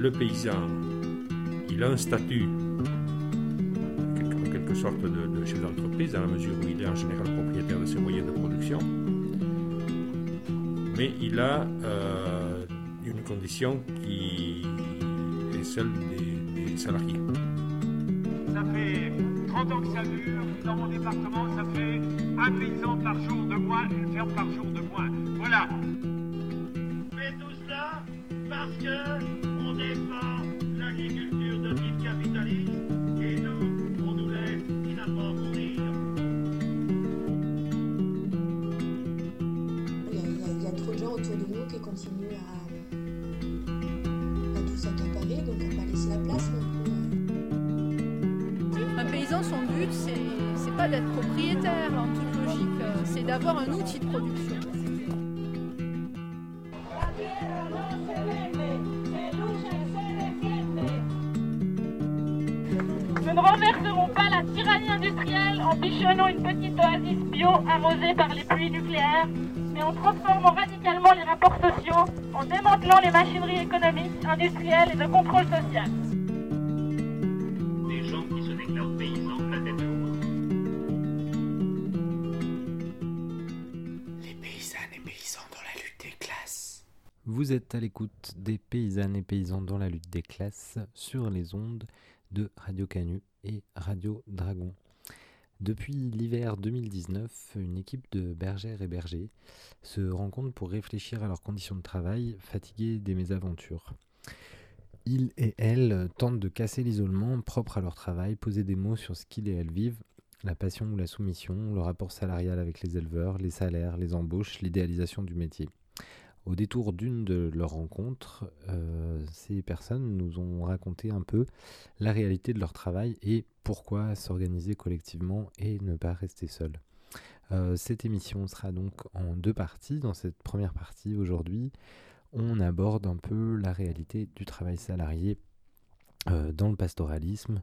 le paysan, il a un statut, en quelque sorte, de, chef d'entreprise, dans la mesure où il est en général propriétaire de ses moyens de production. Mais il a euh, une condition qui est celle des, salariés. Ça fait 30 ans que ça dure. Dans mon département, ça fait un paysan par jour de moins, une ferme par jour de moins. Voilà. En bichonnant une petite oasis bio arrosée par les pluies nucléaires, mais en transformant radicalement les rapports sociaux, en démantelant les machineries économiques, industrielles et de contrôle social. Des gens qui se déclarent paysans la tête Les paysannes et paysans dans la lutte des classes. Vous êtes à l'écoute des paysannes et paysans dans la lutte des classes sur les ondes de Radio Canu et Radio Dragon. Depuis l'hiver 2019, une équipe de bergères et bergers se rencontre pour réfléchir à leurs conditions de travail, fatigués des mésaventures. Ils et elles tentent de casser l'isolement propre à leur travail, poser des mots sur ce qu'ils et elles vivent, la passion ou la soumission, le rapport salarial avec les éleveurs, les salaires, les embauches, l'idéalisation du métier. Au détour d'une de leurs rencontres, euh, ces personnes nous ont raconté un peu la réalité de leur travail et pourquoi s'organiser collectivement et ne pas rester seul. Euh, cette émission sera donc en deux parties. Dans cette première partie, aujourd'hui, on aborde un peu la réalité du travail salarié euh, dans le pastoralisme,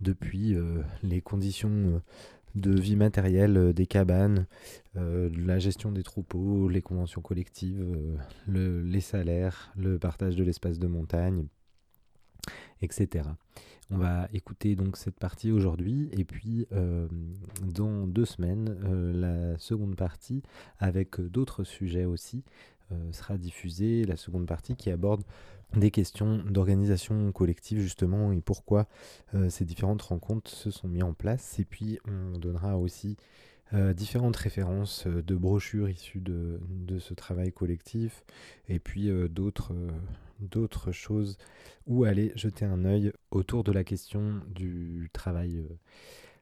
depuis les conditions de vie matérielle euh, des cabanes, euh, la gestion des troupeaux, les conventions collectives, euh, les salaires, le partage de l'espace de montagne, etc. On va écouter donc cette partie aujourd'hui et puis dans deux semaines la seconde partie avec d'autres sujets aussi sera diffusée, la seconde partie qui aborde des questions d'organisation collective justement et pourquoi euh, ces différentes rencontres se sont mises en place. Et puis on donnera aussi euh, différentes références euh, de brochures issues de, de ce travail collectif et puis d'autres d'autres choses où aller jeter un œil autour de la question du travail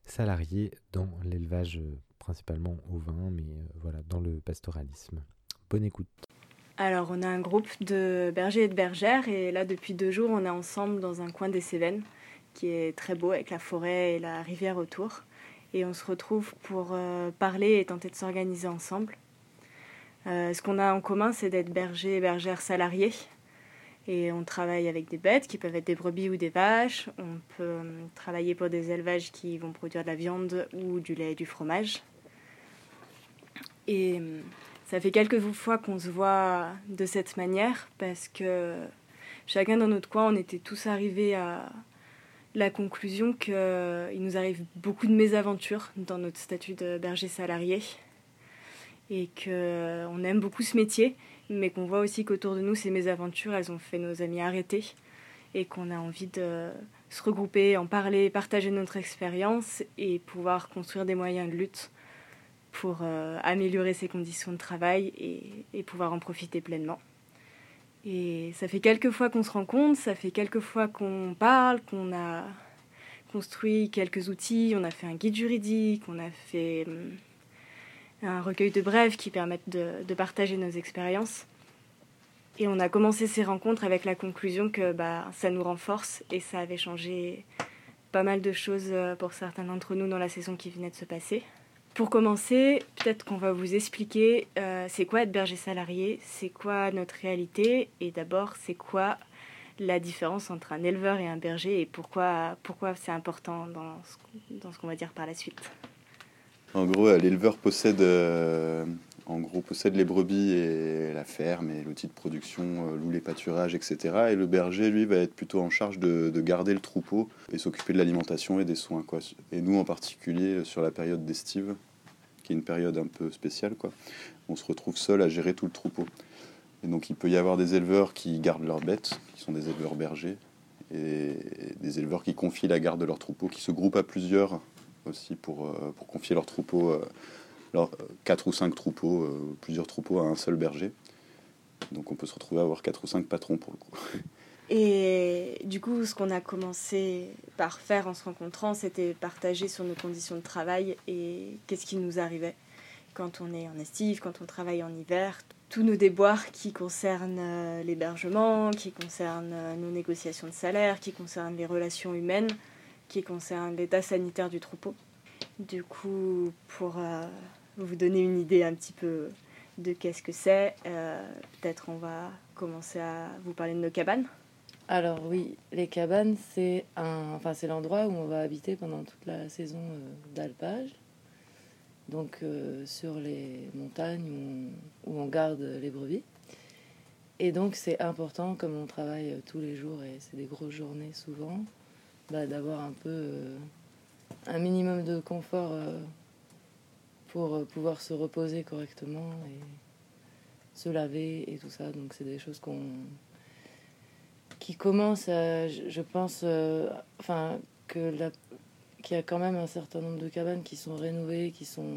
salarié dans l'élevage principalement au vin mais voilà dans le pastoralisme. Bonne écoute. Alors, on a un groupe de bergers et de bergères, et là, depuis deux jours, on est ensemble dans un coin des Cévennes, qui est très beau, avec la forêt et la rivière autour. Et on se retrouve pour euh, parler et tenter de s'organiser ensemble. Euh, ce qu'on a en commun, c'est d'être berger et bergères salariés. Et on travaille avec des bêtes qui peuvent être des brebis ou des vaches. On peut euh, travailler pour des élevages qui vont produire de la viande ou du lait et du fromage. Et ça fait quelques fois qu'on se voit de cette manière parce que chacun dans notre coin, on était tous arrivés à la conclusion qu'il nous arrive beaucoup de mésaventures dans notre statut de berger salarié et qu'on aime beaucoup ce métier, mais qu'on voit aussi qu'autour de nous, ces mésaventures, elles ont fait nos amis arrêter et qu'on a envie de se regrouper, en parler, partager notre expérience et pouvoir construire des moyens de lutte pour euh, améliorer ses conditions de travail et, pouvoir en profiter pleinement. Et ça fait quelques fois qu'on se rencontre, ça fait quelques fois qu'on parle, qu'on a construit quelques outils, on a fait un guide juridique, on a fait hum, un recueil de brèves qui permettent de, partager nos expériences. Et on a commencé ces rencontres avec la conclusion que bah, ça nous renforce et ça avait changé pas mal de choses euh, pour certains d'entre nous dans la saison qui venait de se passer. Pour commencer, peut-être qu'on va vous expliquer euh, c'est quoi être berger salarié, c'est quoi notre réalité et d'abord c'est quoi la différence entre un éleveur et un berger et pourquoi, pourquoi c'est important dans ce, qu'on va dire par la suite. En gros, euh, l'éleveur possède euh, en gros, possède les brebis et la ferme et l'outil de production, loue les pâturages, etc. Et le berger, lui, va être plutôt en charge de, de garder le troupeau et s'occuper de l'alimentation et des soins. Et nous, en particulier, sur la période d'estive, une période un peu spéciale, quoi, on se retrouve seul à gérer tout le troupeau. Et donc, il peut y avoir des éleveurs qui gardent leurs bêtes, qui sont des éleveurs bergers, et des éleveurs qui confient la garde de leur troupeau, qui se groupent à plusieurs aussi pour, euh, pour confier leur troupeau. Euh, alors, quatre ou cinq troupeaux, euh, plusieurs troupeaux à un seul berger. Donc on peut se retrouver à avoir quatre ou cinq patrons pour le coup. Et du coup, ce qu'on a commencé par faire en se rencontrant, c'était partager sur nos conditions de travail et qu'est-ce qui nous arrivait quand on est en estive, quand on travaille en hiver, tous nos déboires qui concernent euh, l'hébergement, qui concernent euh, nos négociations de salaire, qui concernent les relations humaines, qui concernent l'état sanitaire du troupeau. Du coup, pour euh, vous donner une idée un petit peu de qu'est-ce que c'est, peut-être on va commencer à vous parler de nos cabanes. Alors oui, les cabanes, c'est un, enfin c'est l'endroit où on va habiter pendant toute la saison d'alpage. Donc sur les montagnes où on, garde les brebis. Et donc c'est important, comme on travaille tous les jours et c'est des grosses journées souvent, bah, d'avoir un peu un minimum de confort pour pouvoir se reposer correctement et se laver et tout ça. Donc c'est des choses qu'on qui commencent, je pense, enfin que la qu'il y a quand même un certain nombre de cabanes qui sont rénovées, qui sont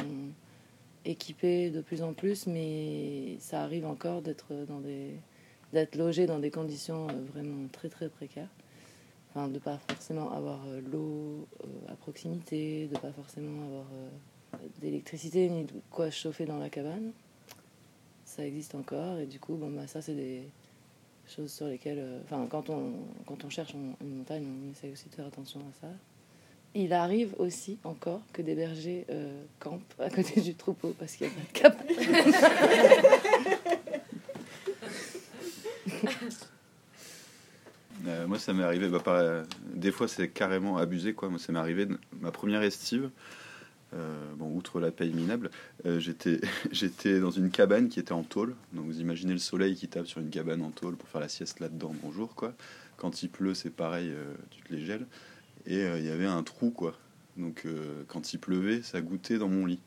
équipées de plus en plus, mais ça arrive encore d'être dans des d'être logé dans des conditions vraiment très très précaires. Enfin, de pas forcément avoir l'eau à proximité, de pas forcément avoir d'électricité ni de quoi chauffer dans la cabane. Ça existe encore et du coup, bon, bah, ça c'est des choses sur lesquelles, euh, enfin, quand on, quand on cherche une montagne, on essaie aussi de faire attention à ça. Il arrive aussi encore que des bergers euh, campent à côté du troupeau parce qu'il n'y a pas cabane. Euh, moi, ça m'est arrivé. Bah, par, des fois, c'est carrément abusé. Quoi. Moi, ça m'est arrivé ma première estive. Euh, bon, outre la paye minable, euh, j'étais, dans une cabane qui était en tôle. Donc vous imaginez le soleil qui tape sur une cabane en tôle pour faire la sieste là-dedans. Bonjour quoi. Quand il pleut, c'est pareil, euh, tu te les gèles. Et il y avait un trou quoi. Donc quand il pleuvait, ça goûtait dans mon lit.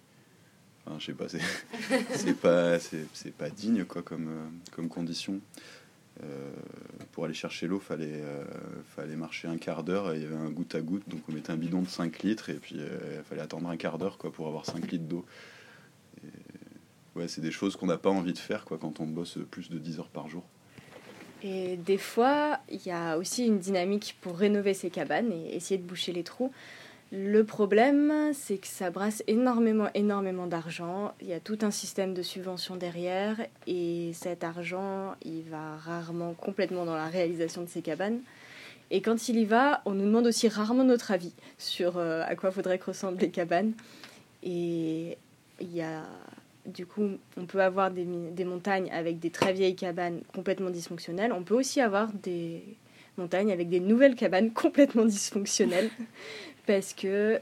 Enfin, je sais pas, c'est, pas, pas digne quoi comme, comme condition. Euh, pour aller chercher l'eau, fallait, euh, fallait marcher un quart d'heure. Il y avait un goutte à goutte, donc on mettait un bidon de 5 litres et puis euh, il fallait attendre un quart d'heure quoi, pour avoir 5 litres d'eau. Ouais, c'est des choses qu'on n'a pas envie de faire quoi, quand on bosse plus de 10 heures par jour. Et des fois, il y a aussi une dynamique pour rénover ces cabanes et essayer de boucher les trous. Le problème, c'est que ça brasse énormément, énormément d'argent. Il y a tout un système de subvention derrière et cet argent, il va rarement complètement dans la réalisation de ces cabanes. Et quand il y va, on nous demande aussi rarement notre avis sur euh, à quoi faudrait que ressemblent les cabanes. Et il y a, du coup, on peut avoir des, des montagnes avec des très vieilles cabanes complètement dysfonctionnelles. On peut aussi avoir des montagnes avec des nouvelles cabanes complètement dysfonctionnelles parce que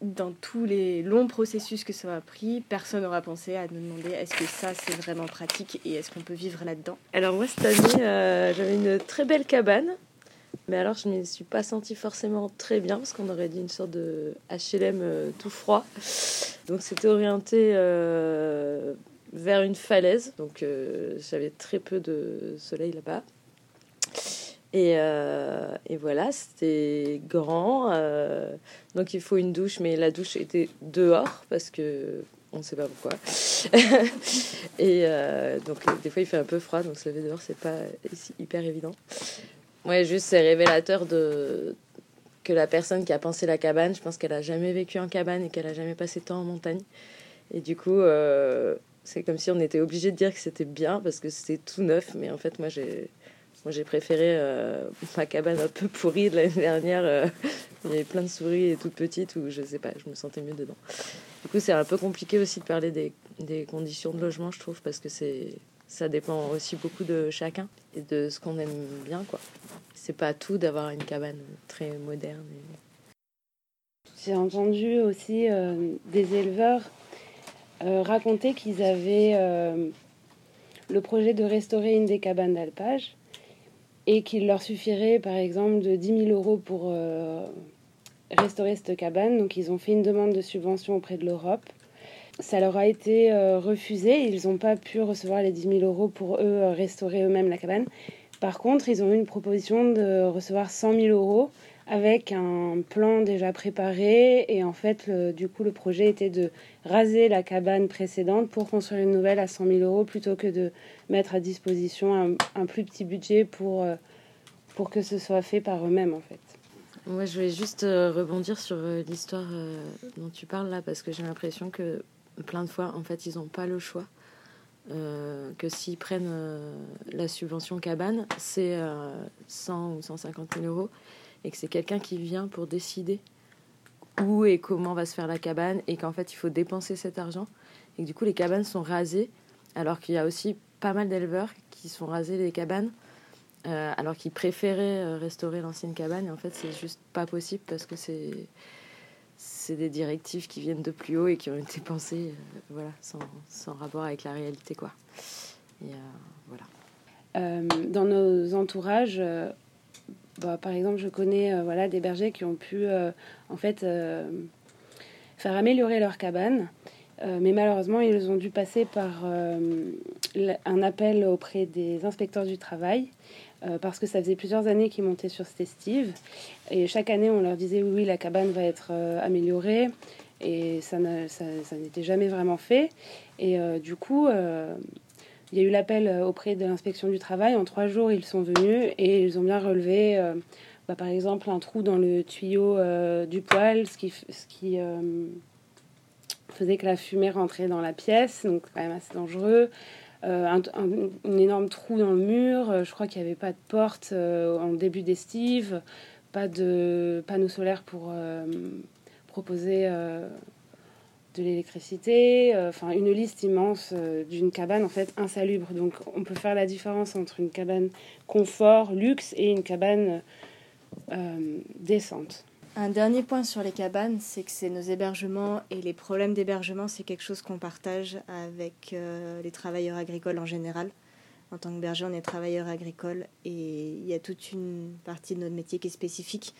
dans tous les longs processus que ça a pris, personne n'aura pensé à nous demander est-ce que ça c'est vraiment pratique et est-ce qu'on peut vivre là-dedans. Alors moi cette année euh, j'avais une très belle cabane, mais alors je ne me suis pas sentie forcément très bien parce qu'on aurait dit une sorte de HLM euh, tout froid. Donc c'était orienté euh, vers une falaise, donc j'avais très peu de soleil là-bas. Et, euh, et, voilà, c'était grand. Euh, donc il faut une douche, mais la douche était dehors parce que on ne sait pas pourquoi. et euh, donc des fois il fait un peu froid, donc se lever dehors, c'est pas hyper évident. Ouais, juste c'est révélateur de que la personne qui a pensé la cabane, je pense qu'elle a jamais vécu en cabane et qu'elle a jamais passé de temps en montagne. Et du coup, c'est comme si on était obligé de dire que c'était bien parce que c'était tout neuf, mais en fait moi j'ai moi, j'ai préféré euh, ma cabane un peu pourrie de l'année dernière. Euh, il y avait plein de souris et toutes petites où je sais pas, je me sentais mieux dedans. Du coup, c'est un peu compliqué aussi de parler des, conditions de logement, je trouve, parce que c'est ça dépend aussi beaucoup de chacun et de ce qu'on aime bien, quoi. C'est pas tout d'avoir une cabane très moderne. J'ai entendu aussi euh, des éleveurs racontaient qu'ils avaient le projet de restaurer une des cabanes d'alpage et qu'il leur suffirait par exemple de 10 000 euros pour restaurer cette cabane. Donc ils ont fait une demande de subvention auprès de l'Europe. Ça leur a été refusé. Ils n'ont pas pu recevoir les 10 000 euros pour eux restaurer eux-mêmes la cabane. Par contre, ils ont eu une proposition de recevoir 100 000 euros avec un plan déjà préparé. Et en fait, du coup, le projet était de raser la cabane précédente pour construire une nouvelle à 100 000 euros plutôt que de mettre à disposition un, plus petit budget pour, euh, pour que ce soit fait par eux-mêmes, en fait. Moi, je voulais juste euh, rebondir sur euh, l'histoire dont tu parles là, parce que j'ai l'impression que plein de fois, en fait, ils n'ont pas le choix. que s'ils prennent la subvention cabane, c'est 100 ou 150 000 euros et que c'est quelqu'un qui vient pour décider où et comment va se faire la cabane et qu'en fait il faut dépenser cet argent et que du coup les cabanes sont rasées alors qu'il y a aussi pas mal d'éleveurs qui sont rasés les cabanes euh, alors qu'ils préféraient euh, restaurer l'ancienne cabane et en fait c'est juste pas possible parce que c'est c'est des directives qui viennent de plus haut et qui ont été pensées euh, voilà sans, sans, rapport avec la réalité quoi. Et voilà. Dans nos entourages bah, par exemple, je connais euh, voilà, des bergers qui ont pu euh, en fait euh, faire améliorer leur cabane. mais malheureusement, ils ont dû passer par un appel auprès des inspecteurs du travail parce que ça faisait plusieurs années qu'ils montaient sur cette estive. Et chaque année, on leur disait oui, oui la cabane va être améliorée. Et ça, n'était jamais vraiment fait. Et du coup, il y a eu l'appel euh, auprès de l'inspection du travail. En trois jours, ils sont venus et ils ont bien relevé, euh, bah, par exemple, un trou dans le tuyau euh, du poêle, ce qui, faisait que la fumée rentrait dans la pièce, donc quand même assez dangereux. Un, énorme trou dans le mur. je crois qu'il n'y avait pas de porte en début d'estive, pas de panneaux solaires pour proposer de l'électricité, euh, enfin une liste immense euh, d'une cabane en fait insalubre. Donc on peut faire la différence entre une cabane confort, luxe et une cabane euh, décente. Un dernier point sur les cabanes, c'est que c'est nos hébergements et les problèmes d'hébergement, c'est quelque chose qu'on partage avec les travailleurs agricoles en général. En tant que berger, on est travailleurs agricoles et il y a toute une partie de notre métier qui est spécifique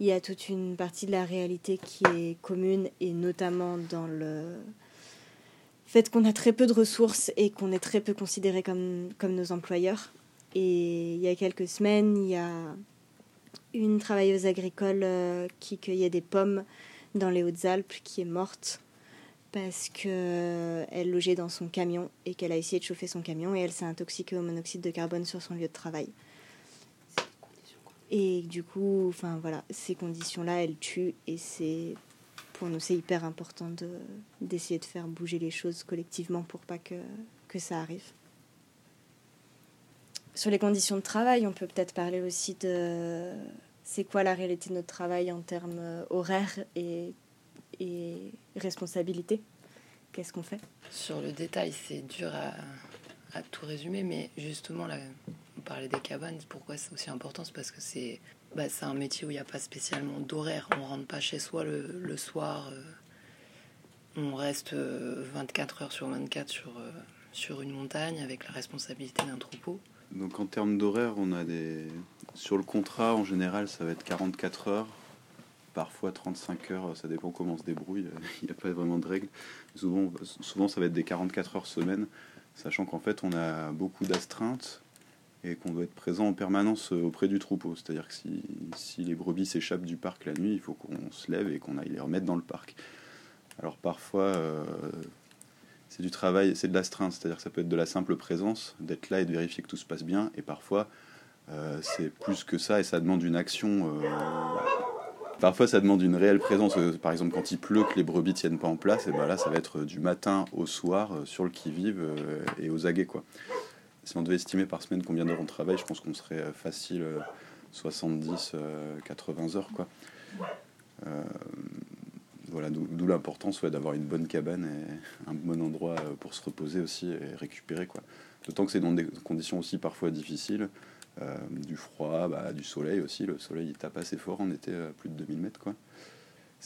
il y a toute une partie de la réalité qui est commune et notamment dans le fait qu'on a très peu de ressources et qu'on est très peu considéré comme, comme nos employeurs. Et il y a quelques semaines, il y a une travailleuse agricole euh, qui cueillait des pommes dans les Hautes-Alpes qui est morte parce qu'elle logeait dans son camion et qu'elle a essayé de chauffer son camion et elle s'est intoxiquée au monoxyde de carbone sur son lieu de travail. Et du coup, enfin voilà, ces conditions-là, elles tuent et c'est pour nous c'est hyper important de d'essayer de faire bouger les choses collectivement pour pas que, que ça arrive. Sur les conditions de travail, on peut peut-être parler aussi de c'est quoi la réalité de notre travail en termes horaires et, et responsabilité. Qu'est-ce qu'on fait? Sur le détail, c'est dur à, à, tout résumer, mais justement, là, parler des cabanes, pourquoi c'est aussi important C'est parce que c'est bah, un métier où il n'y a pas spécialement d'horaire. On rentre pas chez soi le, le soir. Euh, on reste 24 euh, heures sur 24 sur, euh, sur une montagne avec la responsabilité d'un troupeau. Donc en termes d'horaire, on a des... Sur le contrat, en général, ça va être 44 heures, parfois 35 heures, ça dépend comment on se débrouille, il n'y a pas vraiment de règles. Souvent, souvent, ça va être des 44 heures semaine, sachant qu'en fait, on a beaucoup d'astreintes et qu'on doit être présent en permanence euh, auprès du troupeau. C'est-à-dire que si, si les brebis s'échappent du parc la nuit, il faut qu'on se lève et qu'on aille les remettre dans le parc. Alors parfois, euh, c'est du travail, c'est de l'astreinte, c'est-à-dire que ça peut être de la simple présence, d'être là et de vérifier que tout se passe bien, et parfois euh, c'est plus que ça et ça demande une action. Parfois, ça demande une réelle présence. Par exemple, quand il pleut, que les brebis tiennent pas en place, et ben là, ça va être du matin au soir sur le qui-vive et aux aguets, quoi si on devait estimer par semaine combien d'heures on travaille, je pense qu'on serait euh, facile 70, euh, 80 euh, heures. Quoi. voilà, d'où l'importance d'avoir une bonne cabane et un bon endroit pour se reposer aussi et récupérer. Quoi. D'autant que c'est dans des conditions aussi parfois difficiles. du froid, bah, du soleil aussi. Le soleil il tape assez fort en été, plus de 2000 mètres. Quoi.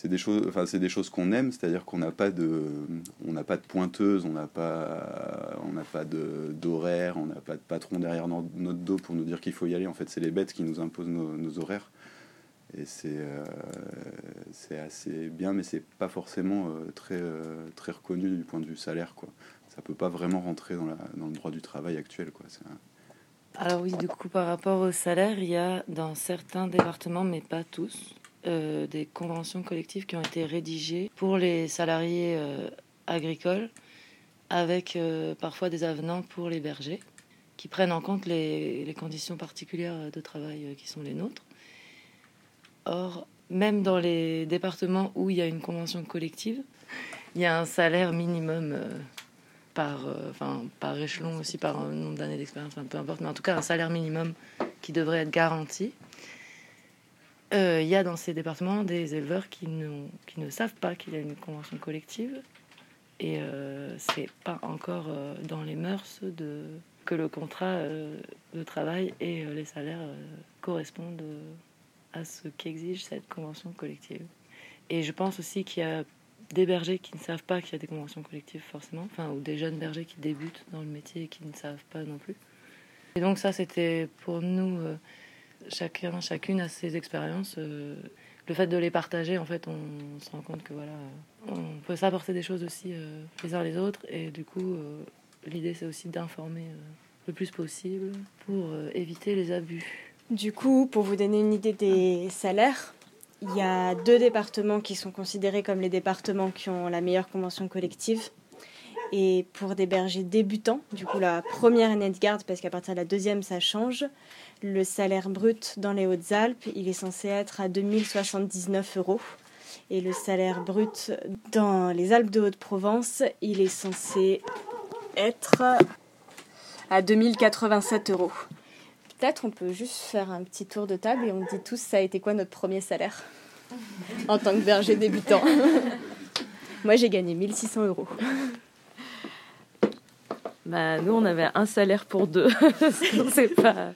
C'est des choses, enfin c'est des choses qu'on aime, c'est-à-dire qu'on n'a pas de, on n'a pas de pointeuse, on n'a pas, on n'a pas de d'horaire, on n'a pas de patron derrière no- notre dos pour nous dire qu'il faut y aller. En fait, c'est les bêtes qui nous imposent nos, horaires. Et c'est euh, c'est assez bien, mais c'est pas forcément euh, très euh, très reconnu du point de vue salaire, quoi. Ça peut pas vraiment rentrer dans, le droit du travail actuel, quoi. Alors oui, du coup, par rapport au salaire, il y a dans certains départements, mais pas tous, euh, des conventions collectives qui ont été rédigées pour les salariés euh, agricoles, avec euh, parfois des avenants pour les bergers, qui prennent en compte les, conditions particulières de travail qui sont les nôtres. Or, même dans les départements où il y a une convention collective, il y a un salaire minimum par, échelon aussi, par nombre d'années d'expérience, peu importe, mais en tout cas un salaire minimum qui devrait être garanti. Euh, Il y a dans ces départements des éleveurs qui, ne savent pas qu'il y a une convention collective et euh, c'est pas encore euh, dans les mœurs que le contrat euh, de travail et euh, les salaires euh, correspondent euh, à ce qu'exige cette convention collective. Et je pense aussi qu'il y a des bergers qui ne savent pas qu'il y a des conventions collectives forcément, enfin, ou des jeunes bergers qui débutent dans le métier et qui ne savent pas non plus. Et donc ça, c'était pour nous, euh, chacun, chacune a ses expériences. euh, le fait de les partager, en fait, on se rend compte que voilà, on peut s'apporter des choses aussi euh, les uns les autres. Et du coup, euh, l'idée, c'est aussi d'informer le plus possible pour éviter les abus. Du coup, pour vous donner une idée des salaires, il y a deux départements qui sont considérés comme les départements qui ont la meilleure convention collective. Et pour des bergers débutants, du coup la première année de garde, parce qu'à partir de la deuxième ça change, le salaire brut dans les Hautes-Alpes, il est censé être à 2079 euros. Et le salaire brut dans les Alpes de Haute-Provence, il est censé être à 2087 euros. Peut-être on peut juste faire un petit tour de table et on dit tous ça a été quoi notre premier salaire en tant que berger débutant? Moi j'ai gagné 1600 euros. Bah, nous, on avait un salaire pour deux. Donc, c'est pas...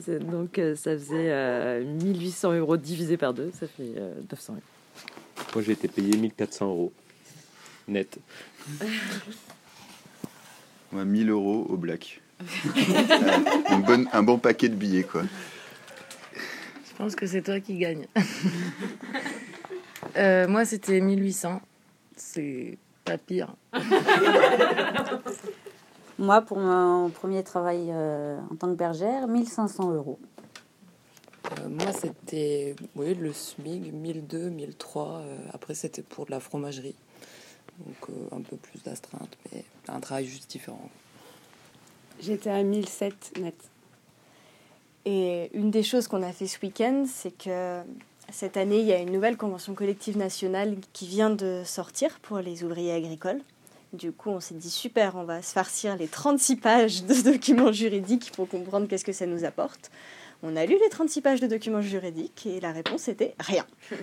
c'est- Donc, euh, ça faisait euh, 1800 euros divisé par deux, ça fait euh, 900 euros. Moi, j'ai été payé 1400 euros net. Ouais, 1000 euros au black. un, bon, un bon paquet de billets, quoi. Je pense que c'est toi qui gagne. Euh, moi, c'était 1800. C'est pas pire. Moi, pour mon premier travail euh, en tant que bergère, 1500 euros. Euh, moi, c'était oui, le SMIG, 1002, 1003. euh, après, c'était pour de la fromagerie. Donc, euh, un peu plus d'astreinte, mais un travail juste différent. J'étais à 1007 net. Et une des choses qu'on a fait ce week-end, c'est que cette année, il y a une nouvelle convention collective nationale qui vient de sortir pour les ouvriers agricoles. Du coup, on s'est dit super, on va se farcir les 36 pages de documents juridiques pour comprendre qu'est-ce que ça nous apporte. On a lu les 36 pages de documents juridiques et la réponse était rien.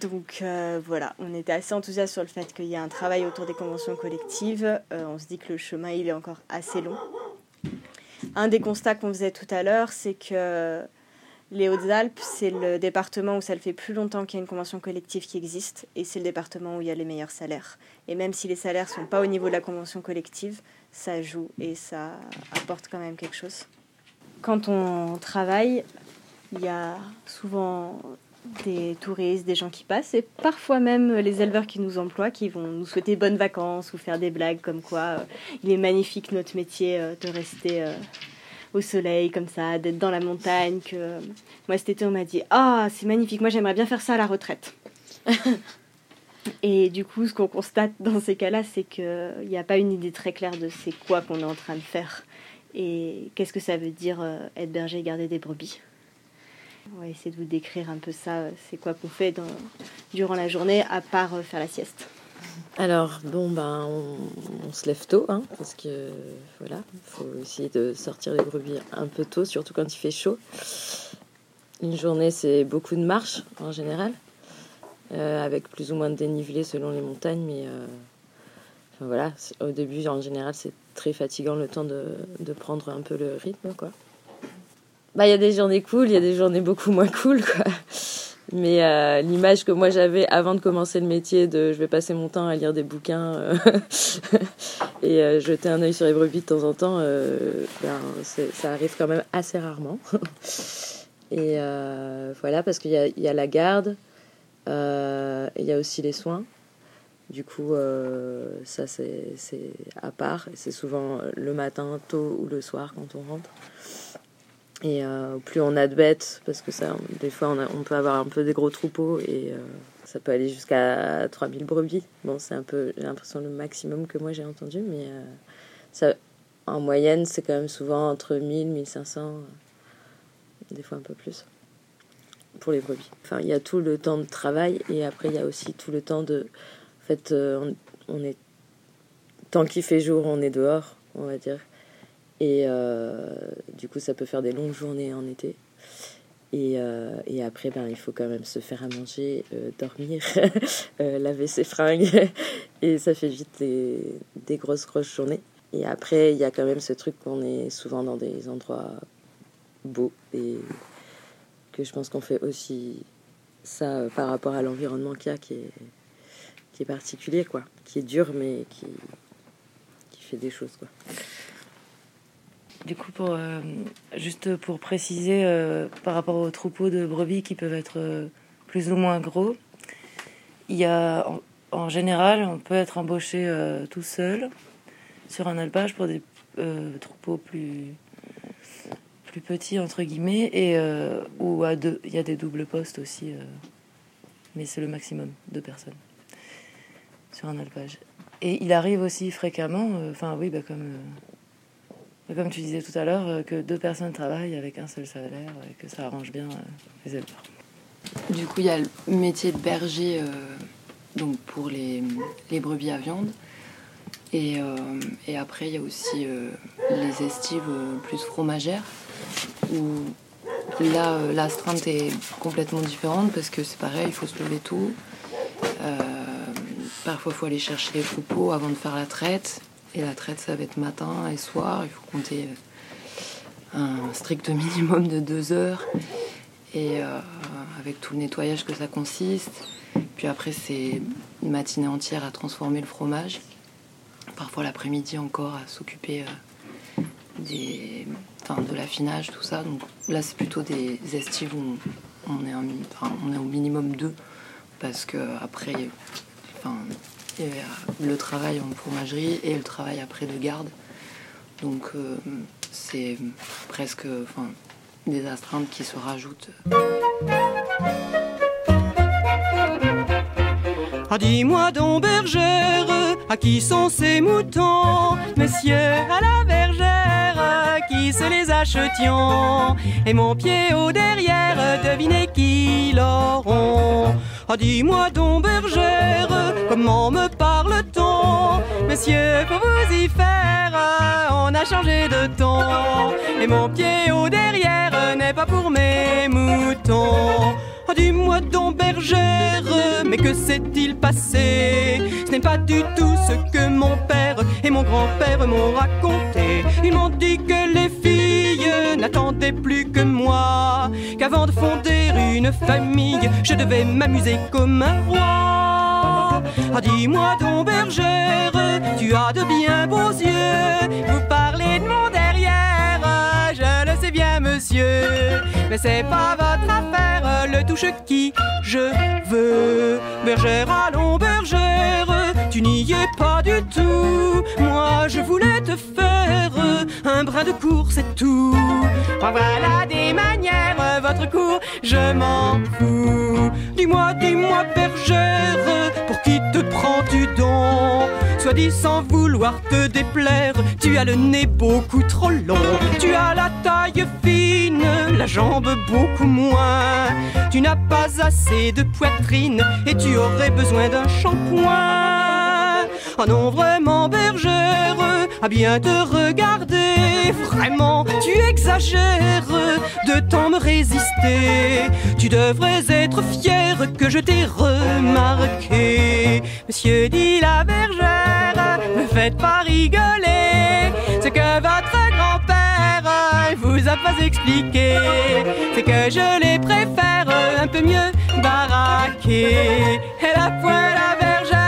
Donc euh, voilà, on était assez enthousiaste sur le fait qu'il y a un travail autour des conventions collectives. Euh, on se dit que le chemin, il est encore assez long. Un des constats qu'on faisait tout à l'heure, c'est que les Hautes-Alpes, c'est le département où ça le fait plus longtemps qu'il y a une convention collective qui existe, et c'est le département où il y a les meilleurs salaires. Et même si les salaires sont pas au niveau de la convention collective, ça joue et ça apporte quand même quelque chose. Quand on travaille, il y a souvent des touristes, des gens qui passent, et parfois même les éleveurs qui nous emploient, qui vont nous souhaiter bonnes vacances ou faire des blagues comme quoi euh, il est magnifique notre métier euh, de rester euh, au soleil comme ça, d'être dans la montagne. Que moi cet été on m'a dit ah c'est magnifique, moi j'aimerais bien faire ça à la retraite. Et du coup, ce qu'on constate dans ces cas-là, c'est qu'il n'y a pas une idée très claire de c'est quoi qu'on est en train de faire et qu'est-ce que ça veut dire euh, être berger et garder des brebis? On va essayer de vous décrire un peu ça, euh, c'est quoi qu'on fait durant la journée à part euh, faire la sieste. Alors, bon, ben, on, se lève tôt, hein, parce que voilà, il faut essayer de sortir les brebis un peu tôt, surtout quand il fait chaud. Une journée, c'est beaucoup de marche en général, euh, avec plus ou moins de dénivelé selon les montagnes, mais euh, voilà, au début, en général, c'est très fatigant le temps de, de prendre un peu le rythme, quoi. Bah, il y a des journées cool, il y a des journées beaucoup moins cool, quoi. Mais euh, l'image que moi j'avais avant de commencer le métier de je vais passer mon temps à lire des bouquins euh, et euh, jeter un œil sur les brebis de temps en temps, ben, ça arrive quand même assez rarement. et voilà, parce qu'il y, y, a la garde, il y a aussi les soins. Du coup, ça c'est à part. C'est souvent le matin, tôt ou le soir quand on rentre. Et euh, plus on a de bêtes, parce que ça, des fois on, on peut avoir un peu des gros troupeaux et euh, ça peut aller jusqu'à 3000 brebis. Bon, c'est un peu, j'ai l'impression, le maximum que moi j'ai entendu, mais euh, ça, en moyenne, c'est quand même souvent entre 1000, 1500, des fois un peu plus pour les brebis. Enfin, il y a tout le temps de travail et après il y a aussi tout le temps de. En fait, on est. Tant qu'il fait jour, on est dehors, on va dire. Et euh, du coup, ça peut faire des longues journées en été. Et, euh, après, ben, il faut quand même se faire à manger, euh, dormir, laver ses fringues. et ça fait vite des, grosses, grosses journées. Et après, il y a quand même ce truc qu'on est souvent dans des endroits beaux et que je pense qu'on fait aussi ça par rapport à l'environnement qu'il y a qui est, qui est particulier, quoi. Qui est dur, mais qui, qui fait des choses, quoi. Du coup, pour, euh, juste pour préciser euh, par rapport aux troupeaux de brebis qui peuvent être euh, plus ou moins gros, il y a en, général, on peut être embauché tout seul sur un alpage pour des troupeaux plus plus petits entre guillemets et ou à deux. Il y a des doubles postes aussi, mais c'est le maximum de personnes sur un alpage. Et il arrive aussi fréquemment, enfin oui, bah, comme comme tu disais tout à l'heure, euh, que deux personnes travaillent avec un seul salaire et que ça arrange bien euh, les éleveurs. Du coup, il y a le métier de berger euh, donc pour les, brebis à viande. Et, et après, il y a aussi les estives plus fromagères, où là, l'astreinte est complètement différente parce que c'est pareil, il faut se lever tôt. parfois, il faut aller chercher les troupeaux avant de faire la traite. Et la traite, ça va être matin et soir. Il faut compter euh, un strict minimum de deux heures. Et euh, avec tout le nettoyage que ça consiste. Puis après, c'est une matinée entière à transformer le fromage. Parfois l'après-midi encore à s'occuper euh, des, de l'affinage, tout ça. Donc là, c'est plutôt des estives où on, est, on est au minimum deux. Parce que après, enfin, a le travail en fromagerie et le travail après de garde. Donc euh, c'est presque enfin, des astreintes qui se rajoutent. Ah, dis-moi donc, bergère, à qui sont ces moutons? Messieurs, à la bergère, qui se les achetions? Et mon pied au derrière, devinez qui l'auront? Ah, dis-moi donc, bergère, comment me parle-t-on? Messieurs, pour vous y faire, on a changé de ton. Et mon pied au derrière n'est pas pour mes moutons. Dis-moi donc, bergère, mais que s'est-il passé? Ce n'est pas du tout ce que mon père et mon grand-père m'ont raconté. Ils m'ont dit que les filles n'attendaient plus que moi, qu'avant de fonder une famille, je devais m'amuser comme un roi. Ah, dis-moi donc, bergère, tu as de bien beaux yeux, vous parlez de mon derrière, sais bien, monsieur, mais c'est pas votre affaire, le touche qui je veux. Bergère, allons, n'y es pas du tout. Moi, je voulais te faire un brin de cours, c'est tout. Voilà des manières, votre cours, je m'en fous. Dis-moi, dis-moi, bergère, pour qui te prends-tu donc? Soit dit sans vouloir te déplaire, tu as le nez beaucoup trop long. Tu as la taille fine, la jambe beaucoup moins. Tu n'as pas assez de poitrine et tu aurais besoin d'un shampoing. Oh non, vraiment, bergère, à bien te regarder. Vraiment, tu exagères de tant me résister. Tu devrais être fier que je t'ai remarqué. Monsieur dit la bergère, ne faites pas rigoler. C'est que votre grand-père vous a pas expliqué, c'est que je les préfère un peu mieux baraqués. Et la poêle à bergère,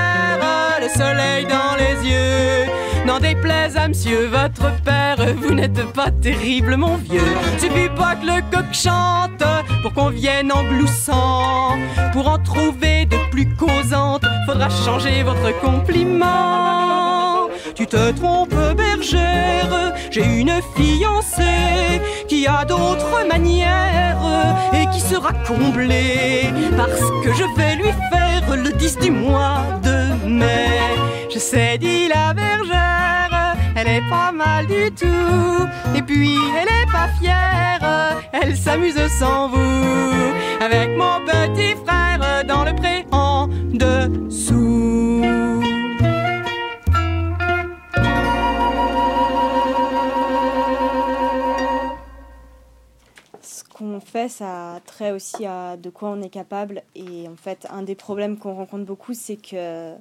le soleil dans les yeux. N'en déplaise à monsieur votre père, vous n'êtes pas terrible mon vieux. Suffit pas que le coq chante pour qu'on vienne en gloussant. Pour en trouver de plus causantes, faudra changer votre compliment. Tu te trompes, bergère, j'ai une fiancée qui a d'autres manières et qui sera comblée parce que je vais lui faire le 10 du mois de mai. Je sais, dit la bergère, elle est pas mal du tout. Et puis, elle est pas fière, elle s'amuse sans vous. Avec mon petit frère dans le pré en dessous. Fait, ça a trait aussi à de quoi on est capable. Et en fait, un des problèmes qu'on rencontre beaucoup, c'est que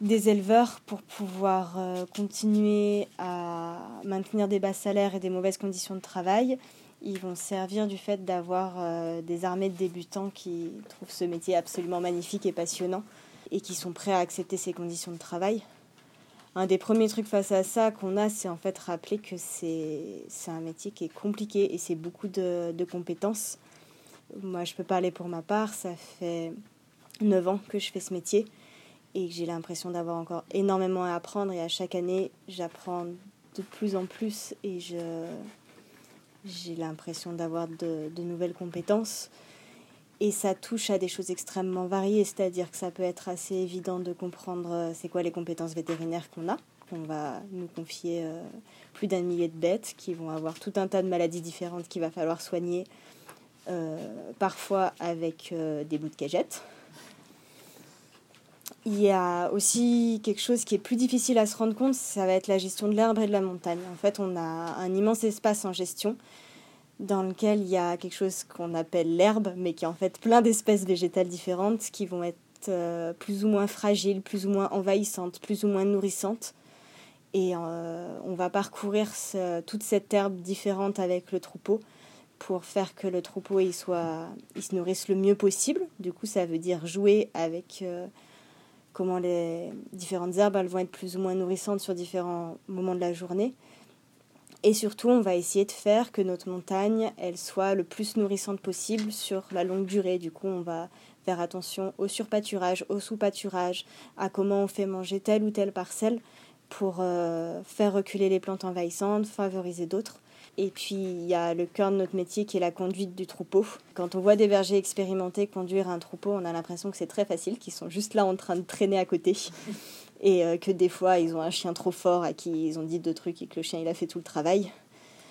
des éleveurs, pour pouvoir euh, continuer à maintenir des bas salaires et des mauvaises conditions de travail, ils vont servir du fait d'avoir euh, des armées de débutants qui trouvent ce métier absolument magnifique et passionnant et qui sont prêts à accepter ces conditions de travail. Un des premiers trucs face à ça qu'on a, c'est en fait rappeler que c'est un métier qui est compliqué et c'est beaucoup de, de compétences. Moi, je peux parler pour ma part, ça fait 9 ans que je fais ce métier et j'ai l'impression d'avoir encore énormément à apprendre et à chaque année j'apprends de plus en plus et j'ai l'impression d'avoir de, de, nouvelles compétences et ça touche à des choses extrêmement variées, c'est-à-dire que ça peut être assez évident de comprendre euh, c'est quoi les compétences vétérinaires qu'on a, qu'on va nous confier euh, plus d'un millier de bêtes qui vont avoir tout un tas de maladies différentes qu'il va falloir soigner, euh, parfois avec des bouts de cagette, il y a aussi quelque chose qui est plus difficile à se rendre compte, ça va être la gestion de l'herbe et de la montagne. En fait, on a un immense espace en gestion dans lequel il y a quelque chose qu'on appelle l'herbe, mais qui est en fait plein d'espèces végétales différentes qui vont être euh, plus ou moins fragiles, plus ou moins envahissantes, plus ou moins nourrissantes. Et euh, on va parcourir toute cette herbe différente avec le troupeau pour faire que le troupeau il soit, il se nourrisse le mieux possible. Du coup, ça veut dire jouer avec euh, comment les différentes herbes elles vont être plus ou moins nourrissantes sur différents moments de la journée. Et surtout, on va essayer de faire que notre montagne, elle soit le plus nourrissante possible sur la longue durée. Du coup, on va faire attention au surpâturage, au sous-pâturage, à comment on fait manger telle ou telle parcelle pour euh, faire reculer les plantes envahissantes, favoriser d'autres. Et puis, il y a le cœur de notre métier qui est la conduite du troupeau. Quand on voit des bergers expérimentés conduire un troupeau, on a l'impression que c'est très facile, qu'ils sont juste là en train de traîner à côté. Et euh, que des fois, ils ont un chien trop fort à qui ils ont dit deux trucs et que le chien, il a fait tout le travail.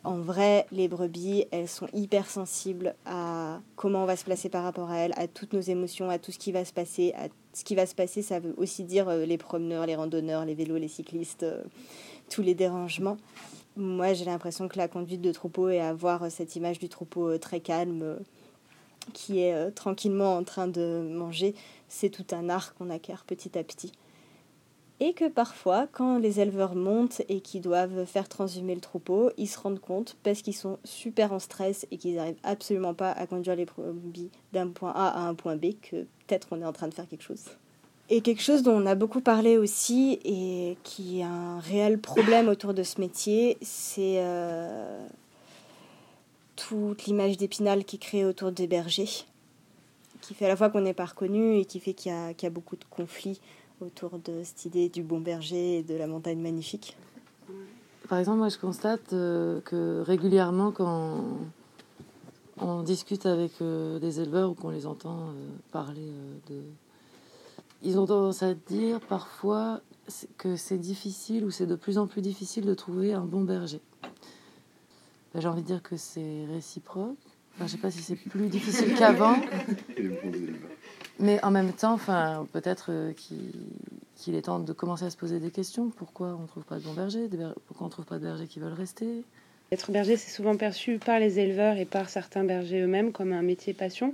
En vrai, les brebis, elles sont hyper sensibles à comment on va se placer par rapport à elles, à toutes nos émotions, à tout ce qui va se passer. À ce qui va se passer, ça veut aussi dire euh, les promeneurs, les randonneurs, les vélos, les cyclistes, euh, tous les dérangements. Moi, j'ai l'impression que la conduite de troupeau et avoir cette image du troupeau très calme, qui est tranquillement en train de manger, c'est tout un art qu'on acquiert petit à petit. Et que parfois, quand les éleveurs montent et qu'ils doivent faire transhumer le troupeau, ils se rendent compte, parce qu'ils sont super en stress et qu'ils n'arrivent absolument pas à conduire les brebis d'un point A à un point B, que peut-être on est en train de faire quelque chose. Et quelque chose dont on a beaucoup parlé aussi et qui est un réel problème autour de ce métier, c'est euh, toute l'image d'épinal qui est créée autour des bergers, qui fait à la fois qu'on n'est pas reconnu et qui fait qu'il y, a beaucoup de conflits autour de cette idée du bon berger et de la montagne magnifique. Par exemple, moi je constate euh, que régulièrement quand on discute avec euh, des éleveurs ou qu'on les entend euh, parler de ils ont tendance à dire parfois que c'est difficile ou c'est de plus en plus difficile de trouver un bon berger. Ben, J'ai envie de dire que c'est réciproque. Enfin, je ne sais pas si c'est plus difficile qu'avant. Mais en même temps, enfin, peut-être euh, qu'il qu est temps de commencer à se poser des questions. Pourquoi on ne trouve pas de bons bergers? Pourquoi on ne trouve pas de bergers qui veulent rester? Être berger, c'est souvent perçu par les éleveurs et par certains bergers eux-mêmes comme un métier passion.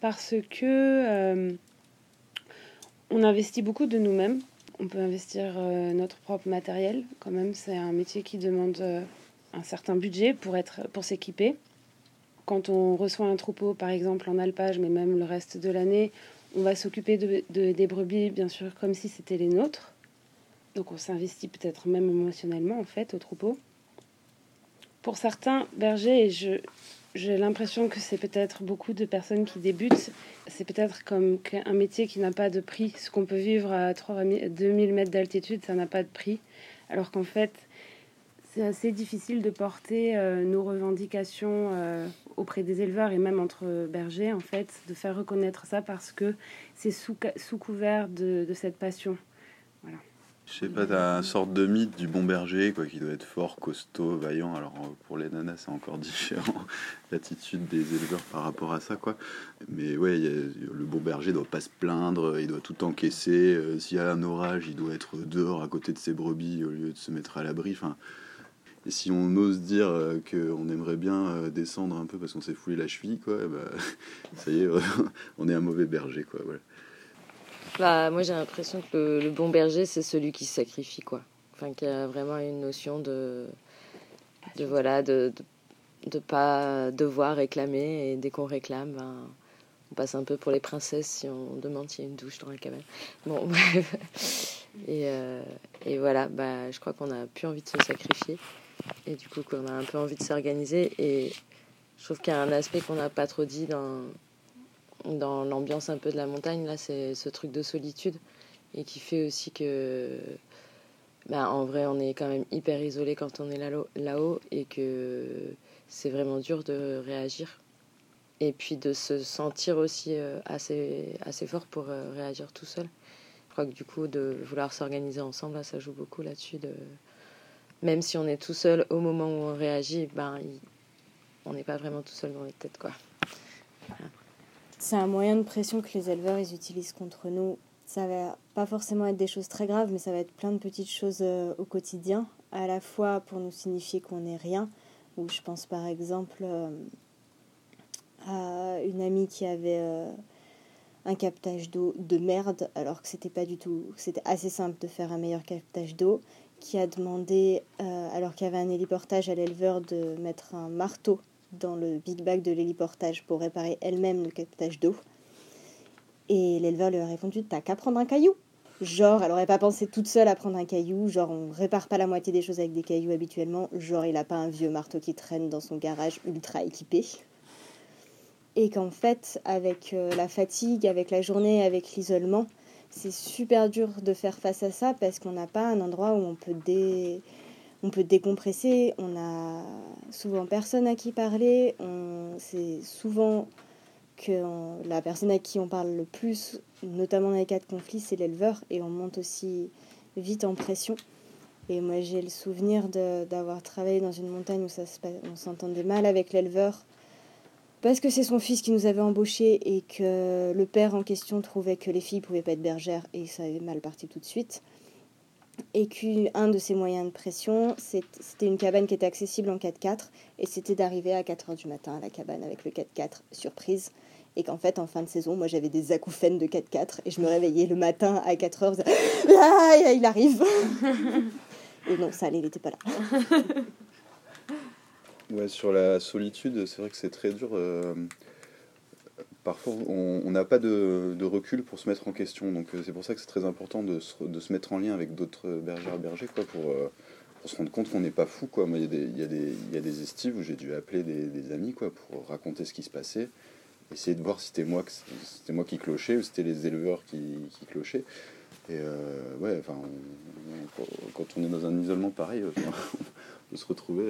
Parce que euh, on investit beaucoup de nous-mêmes. On peut investir euh, notre propre matériel. Quand même, c'est un métier qui demande un certain budget pour, être, pour s'équiper. Quand on reçoit un troupeau, par exemple en alpage, mais même le reste de l'année, on va s'occuper de, des brebis, bien sûr, comme si c'était les nôtres. Donc on s'investit peut-être même émotionnellement, en fait, au troupeau. Pour certains bergers, et je, j'ai l'impression que c'est peut-être beaucoup de personnes qui débutent, c'est peut-être comme un métier qui n'a pas de prix. Ce qu'on peut vivre à 2000 mètres d'altitude, ça n'a pas de prix. Alors qu'en fait, c'est assez difficile de porter euh, nos revendications euh, auprès des éleveurs et même entre bergers, en fait, de faire reconnaître ça parce que c'est sous, couvert de, cette passion. Voilà. Je sais pas, t'as une sorte de mythe du bon berger, quoi, qui doit être fort, costaud, vaillant. Alors pour les nanas, c'est encore différent, l'attitude des éleveurs par rapport à ça, quoi. Mais ouais, le bon berger doit pas se plaindre, il doit tout encaisser. Euh, s'il y a un orage, il doit être dehors à côté de ses brebis au lieu de se mettre à l'abri. Enfin, et si on ose dire euh, qu'on aimerait bien euh, descendre un peu parce qu'on s'est foulé la cheville, quoi, bah, ça y est, on est un mauvais berger, quoi. Bah, moi, j'ai l'impression que le, bon berger, c'est celui qui sacrifie, quoi. Enfin, qui a vraiment une notion de, de voilà, de, de, pas devoir réclamer. Et dès qu'on réclame, ben, on passe un peu pour les princesses si on demande s'il y a une douche dans la cabane. Bon, bref. Et, euh, et voilà, bah, je crois qu'on a plus envie de se sacrifier. Et du coup, qu'on a un peu envie de s'organiser. Et je trouve qu'il y a un aspect qu'on n'a pas trop dit dans, dans l'ambiance un peu de la montagne, là, c'est ce truc de solitude et qui fait aussi que, bah, en vrai, on est quand même hyper isolé quand on est là-haut et que c'est vraiment dur de réagir. Et puis de se sentir aussi euh, assez, assez fort pour euh, réagir tout seul. Je crois que du coup, de vouloir s'organiser ensemble, ça joue beaucoup là-dessus. De... Même si on est tout seul au moment où on réagit, ben, on n'est pas vraiment tout seul dans les têtes. Quoi. C'est un moyen de pression que les éleveurs ils utilisent contre nous. Ça va pas forcément être des choses très graves, mais ça va être plein de petites choses euh, au quotidien, à la fois pour nous signifier qu'on n'est rien. Ou je pense par exemple euh, à une amie qui avait euh, un captage d'eau de merde, alors que c'était pas du tout, c'était assez simple de faire un meilleur captage d'eau, qui a demandé, alors qu'il y avait un héliportage à l'éleveur, de mettre un marteau dans le big bag de l'héliportage pour réparer elle-même le captage d'eau. Et l'éleveur lui a répondu T'as qu'à prendre un caillou. Genre, elle aurait pas pensé toute seule à prendre un caillou. Genre, on répare pas la moitié des choses avec des cailloux habituellement. Genre, il a pas un vieux marteau qui traîne dans son garage ultra équipé. Et qu'en fait, avec euh, la fatigue, avec la journée, avec l'isolement, c'est super dur de faire face à ça parce qu'on n'a pas un endroit où on peut dé on peut décompresser, on a souvent personne à qui parler, c'est souvent que la personne à qui on parle le plus, notamment dans les cas de conflit, c'est l'éleveur, et on monte aussi vite en pression. Et moi j'ai le souvenir d'avoir travaillé dans une montagne où ça on s'entendait mal avec l'éleveur, parce que c'est son fils qui nous avait embauchés et que le père en question trouvait que les filles pouvaient pas être bergères et ça avait mal parti tout de suite. Et qu'un de ses moyens de pression, c'était une cabane qui était accessible en 4x4, et c'était d'arriver à 4h du matin à la cabane avec le 4x4, surprise, et qu'en fait, en fin de saison, moi j'avais des acouphènes de 4x4, et je me réveillais le matin à 4h, ah, il arrive. Et non, ça allait, il n'était pas là. ouais, sur la solitude, c'est vrai que c'est très dur. Euh, parfois on n'a pas de, recul pour se mettre en question. Donc euh, c'est pour ça que c'est très important de se, mettre en lien avec d'autres bergères bergers quoi, pour, euh, pour se rendre compte qu'on n'est pas fou. Quoi. il, y a des, estives où j'ai dû appeler des, amis quoi, pour raconter ce qui se passait, essayer de voir si c'était moi, qui clochais ou c'était les éleveurs qui, clochaient. Et ouais, enfin, quand on est dans un isolement pareil, on peut se retrouver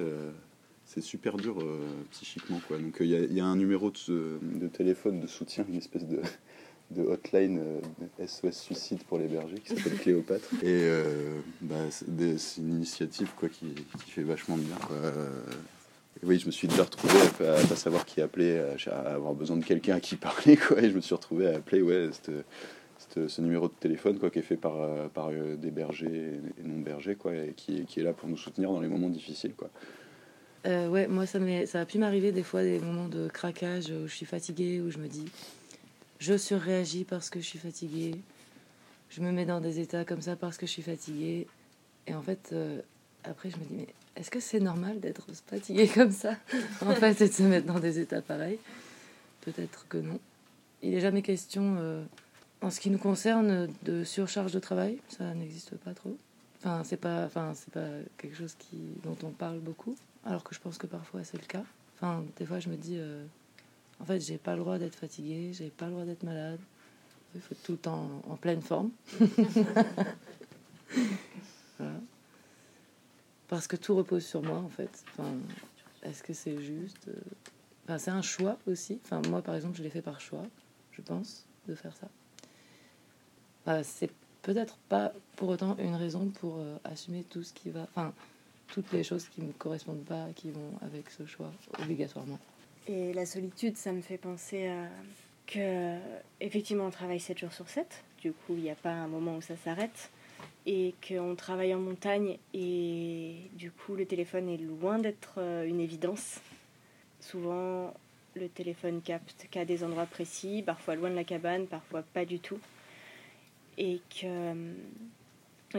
c'est super dur euh, psychiquement. Quoi. Donc il y, y, a un numéro de, téléphone de soutien, une espèce de, hotline SOS euh, Suicide pour les bergers qui s'appelle Cléopâtre. Et euh, bah, c'est une initiative quoi, qui, qui, fait vachement bien. Quoi. oui, je me suis déjà retrouvé à, ne pas savoir qui appeler, à, avoir besoin de quelqu'un à qui parler. Quoi, et je me suis retrouvé à appeler ouais, ce numéro de téléphone quoi, qui est fait par, par des bergers et non bergers quoi, et qui, qui est là pour nous soutenir dans les moments difficiles. Quoi. Euh, ouais, moi, ça, ça a pu m'arriver des fois des moments de craquage où je suis fatiguée, où je me dis, je surréagis parce que je suis fatiguée. Je me mets dans des états comme ça parce que je suis fatiguée. Et en fait, euh, après, je me dis, mais est-ce que c'est normal d'être fatigué comme ça? En fait, et de se mettre dans des états pareils Peut-être que non. Il n'est jamais question, euh, en ce qui nous concerne, de surcharge de travail. Ça n'existe pas trop. Enfin, c'est pas, enfin, c'est pas quelque chose qui, dont on parle beaucoup, alors que je pense que parfois c'est le cas. Enfin, des fois, je me dis, euh, en fait, j'ai pas le droit d'être fatigué, j'ai pas le droit d'être malade. Il faut tout le temps en pleine forme. Parce que tout repose sur moi, en fait. Enfin, est-ce que c'est juste euh, enfin, C'est un choix aussi. Enfin, moi, par exemple, je l'ai fait par choix, je pense, de faire ça. Enfin, c'est peut-être pas pour autant une raison pour euh, assumer tout ce qui va. Enfin, toutes les choses qui ne me correspondent pas, qui vont avec ce choix, obligatoirement. Et la solitude, ça me fait penser à que, effectivement, on travaille 7 jours sur 7. Du coup, il n'y a pas un moment où ça s'arrête. Et qu'on travaille en montagne et du coup, le téléphone est loin d'être euh, une évidence. Souvent, le téléphone capte qu'à des endroits précis, parfois loin de la cabane, parfois pas du tout. Et que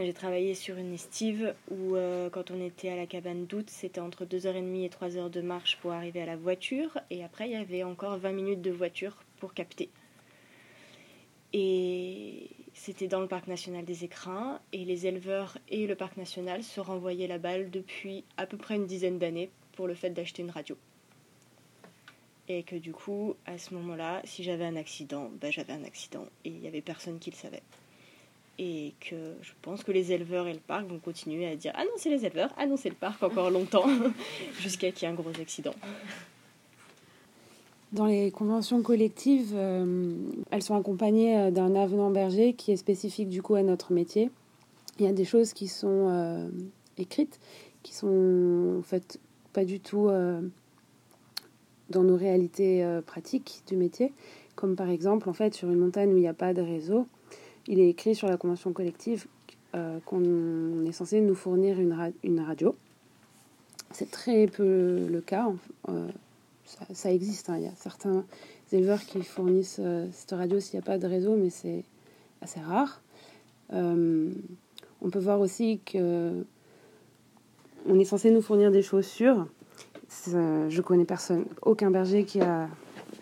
j'ai travaillé sur une estive où, euh, quand on était à la cabane d'août, c'était entre 2h30 et 3h de marche pour arriver à la voiture. Et après, il y avait encore 20 minutes de voiture pour capter. Et c'était dans le parc national des écrins. Et les éleveurs et le parc national se renvoyaient la balle depuis à peu près une dizaine d'années pour le fait d'acheter une radio. Et que du coup, à ce moment-là, si j'avais un accident, ben j'avais un accident. Et il n'y avait personne qui le savait et que je pense que les éleveurs et le parc vont continuer à dire ah non c'est les éleveurs, ah non c'est le parc encore longtemps jusqu'à qu'il y ait un gros accident. Dans les conventions collectives, euh, elles sont accompagnées euh, d'un avenant berger qui est spécifique du coup à notre métier. Il y a des choses qui sont euh, écrites, qui sont en fait pas du tout dans nos réalités pratiques du métier, comme par exemple en fait sur une montagne où il n'y a pas de réseau, il est écrit sur la convention collective euh, qu'on est censé nous fournir une, radio. C'est très peu le cas. Euh, ça, existe. Hein. Il y a certains éleveurs qui fournissent euh, cette radio s'il n'y a pas de réseau, mais c'est assez rare. on peut voir aussi que on est censé nous fournir des chaussures. Je connais personne, aucun berger qui a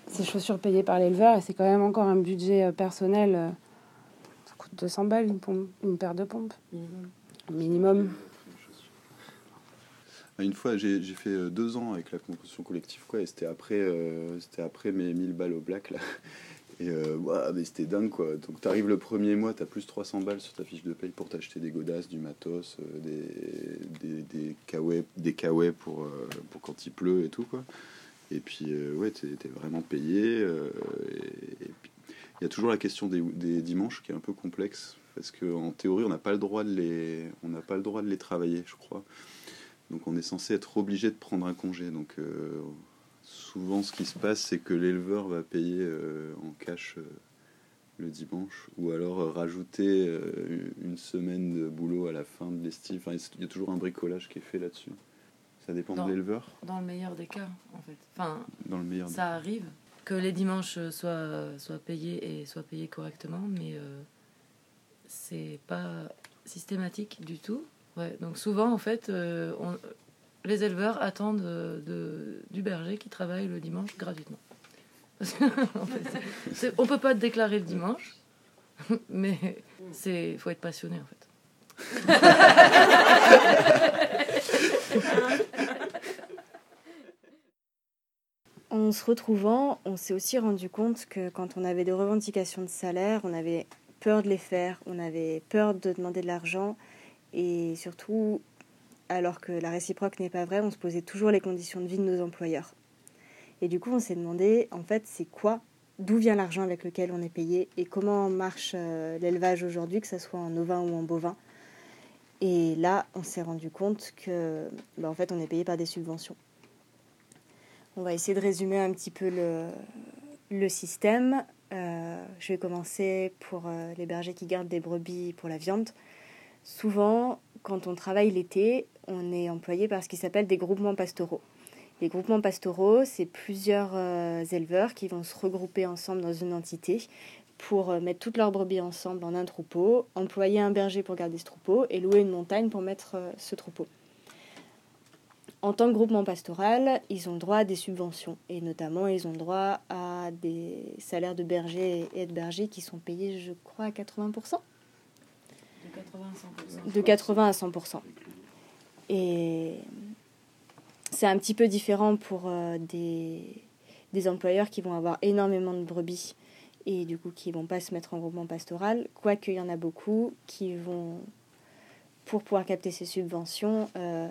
ses chaussures payées par l'éleveur et c'est quand même encore un budget personnel 200 balles une, pompe, une paire de pompes. Minimum. Une fois, j'ai fait euh, deux ans avec la composition collective, quoi, et c'était après, euh, c'était après mes 1000 balles au black, là. Et euh, mais c'était dingue, quoi. Donc, tu arrives le premier mois, tu as plus 300 balles sur ta fiche de paye pour t'acheter des godasses, du matos, des, des, des des pour, pour quand il pleut et tout, quoi. Et puis, ouais, tu es, vraiment payé. et, et puis, il y a toujours la question des, dimanches qui est un peu complexe parce qu'en théorie, on n'a pas le droit de les, on n'a pas le droit de les travailler, je crois. Donc, on est censé être obligé de prendre un congé. Donc, euh, souvent, ce qui se passe, c'est que l'éleveur va payer euh, en cash euh, le dimanche, ou alors rajouter une semaine de boulot à la fin de l'estive. Enfin, il y a toujours un bricolage qui est fait là-dessus. Ça dépend de l'éleveur. Dans le meilleur des cas, en fait. Enfin, dans le meilleur. Ça arrive que les dimanches soient, soient payés et soient payés correctement, mais euh, c'est pas systématique du tout. Ouais, donc souvent, en fait, euh, on, les éleveurs attendent de, du berger qui travaille le dimanche gratuitement. On peut pas déclarer le dimanche, mais c'est faut être passionné en fait. En se retrouvant, on s'est aussi rendu compte que quand on avait des revendications de salaire, on avait peur de les faire, on avait peur de demander de l'argent et surtout, alors que la réciproque n'est pas vraie, on se posait toujours les conditions de vie de nos employeurs. Et du coup, on s'est demandé, en fait, c'est quoi, d'où vient l'argent avec lequel on est payé et comment marche euh, l'élevage aujourd'hui, que ce soit en ovin ou en bovin. Et là, on s'est rendu compte que, bah, en fait, on est payé par des subventions. On va essayer de résumer un petit peu le, système. Euh, je vais commencer pour euh, les bergers qui gardent des brebis pour la viande. Souvent, quand on travaille l'été, on est employé par ce qui s'appelle des groupements pastoraux. Les groupements pastoraux, c'est plusieurs euh, éleveurs qui vont se regrouper ensemble dans une entité pour mettre toutes leurs brebis ensemble en un troupeau, employer un berger pour garder ce troupeau et louer une montagne pour mettre ce troupeau. En tant que groupement pastoral, ils ont droit à des subventions. Et notamment, ils ont droit à des salaires de bergers et de bergers qui sont payés, je crois, à 80%. De 80 à 100%. Et c'est un petit peu différent pour euh, des, des employeurs qui vont avoir énormément de brebis et du coup qui vont pas se mettre en groupement pastoral, quoique il y en a beaucoup qui vont, pour pouvoir capter ces subventions, euh,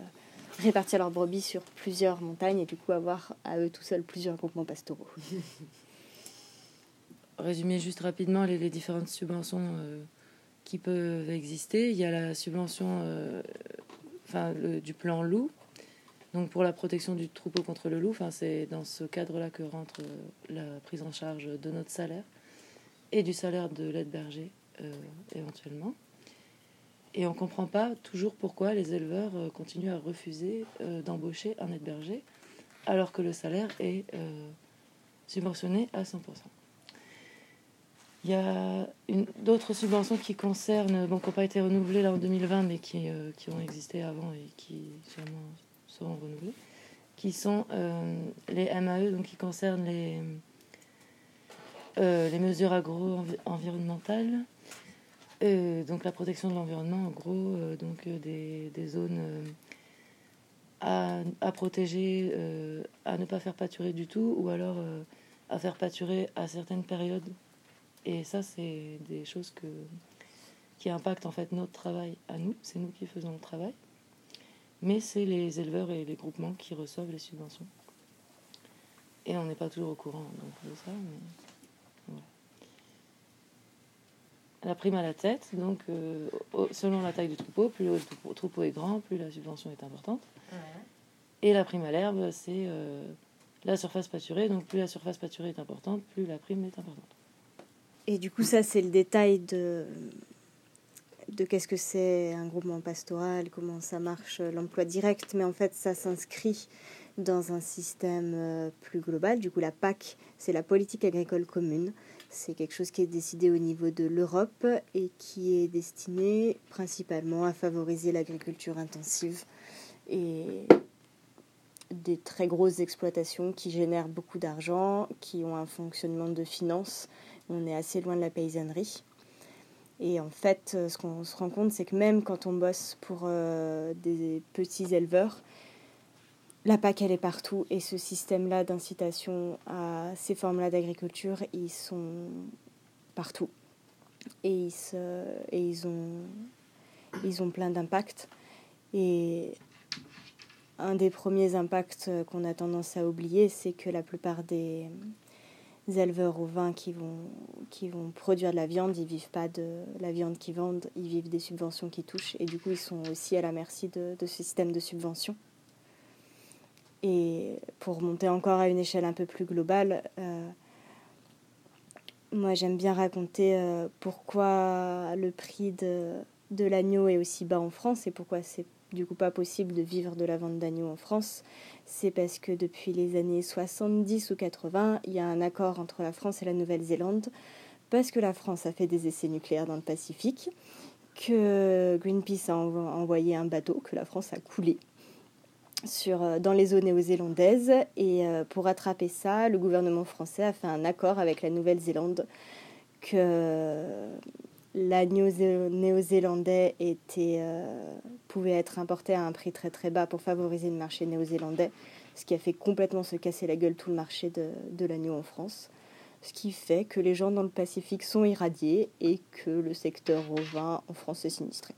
répartir leurs brebis sur plusieurs montagnes et du coup avoir à eux tout seuls plusieurs groupements pastoraux. Résumer juste rapidement les, différentes subventions euh, qui peuvent exister. Il y a la subvention euh, enfin, du plan loup, donc pour la protection du troupeau contre le loup. C'est dans ce cadre-là que rentre la prise en charge de notre salaire et du salaire de l'aide berger euh, éventuellement. Et on ne comprend pas toujours pourquoi les éleveurs euh, continuent à refuser euh, d'embaucher un aide berger alors que le salaire est subventionné à 100%. Il y a d'autres subventions qui concernent, bon, qui n'ont pas été renouvelées là en 2020, mais qui, ont existé avant et qui sûrement seront renouvelées, qui sont les MAE, donc qui concernent euh, les mesures agro-environnementales, euh, donc la protection de l'environnement, en gros, euh, donc des, des zones à, à, protéger, à ne pas faire pâturer du tout, ou alors à faire pâturer à certaines périodes. Et ça, c'est des choses que, qui impactent en fait notre travail à nous. C'est nous qui faisons le travail, mais c'est les éleveurs et les groupements qui reçoivent les subventions. Et on n'est pas toujours au courant donc, de ça. La prime à la tête. Donc, euh, selon la taille du troupeau, plus le troupeau est grand, plus la subvention est importante. Et la prime à l'herbe, c'est euh, la surface pâturée. Donc, plus la surface pâturée est importante, plus la prime est importante. Et du coup, ça, c'est le détail de, de qu'est-ce que c'est un groupement pastoral, comment ça marche, l'emploi direct. Mais en fait, ça s'inscrit dans un système euh, plus global. Du coup, la PAC, c'est la politique agricole commune. C'est quelque chose qui est décidé au niveau de l'Europe et qui est destiné principalement à favoriser l'agriculture intensive et des très grosses exploitations qui génèrent beaucoup d'argent, qui ont un fonctionnement de finance. On est assez loin de la paysannerie. Et en fait, ce qu'on se rend compte, c'est que même quand on bosse pour euh, des petits éleveurs, la PAC, elle est partout et ce système-là d'incitation à ces formes-là d'agriculture, ils sont partout. Et ils, et ils, ont, plein d'impacts. Et un des premiers impacts qu'on a tendance à oublier, c'est que la plupart des, éleveurs au vin qui vont, qui vont produire de la viande, ils vivent pas de la viande qu'ils vendent, ils vivent des subventions qui touchent. Et du coup, ils sont aussi à la merci de, de ce système de subventions. Et pour monter encore à une échelle un peu plus globale, euh, moi j'aime bien raconter euh, pourquoi le prix de, de l'agneau est aussi bas en France et pourquoi c'est du coup pas possible de vivre de la vente d'agneau en France. C'est parce que depuis les années 70 ou 80, il y a un accord entre la France et la Nouvelle-Zélande parce que la France a fait des essais nucléaires dans le Pacifique, que Greenpeace a envoyé un bateau, que la France a coulé sur, euh, dans les eaux néo-zélandaises. Et euh, pour rattraper ça, le gouvernement français a fait un accord avec la Nouvelle-Zélande que l'agneau néo-zélandais était, euh, pouvait être importé à un prix très très bas pour favoriser le marché néo-zélandais, ce qui a fait complètement se casser la gueule tout le marché de, de l'agneau en France. Ce qui fait que les gens dans le Pacifique sont irradiés et que le secteur ovin en France est sinistré.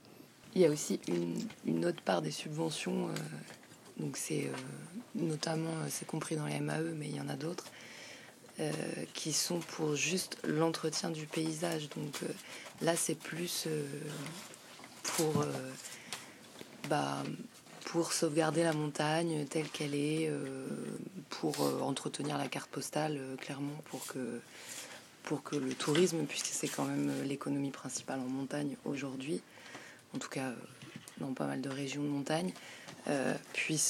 Il y a aussi une, une autre part des subventions donc c'est euh, notamment, euh, c'est compris dans les MAE, mais il y en a d'autres, euh, qui sont pour juste l'entretien du paysage. Donc là, c'est plus pour, bah, pour sauvegarder la montagne telle qu'elle est, pour entretenir la carte postale, clairement, pour que, pour que le tourisme, puisque c'est quand même l'économie principale en montagne aujourd'hui, en tout cas dans pas mal de régions de montagne, euh,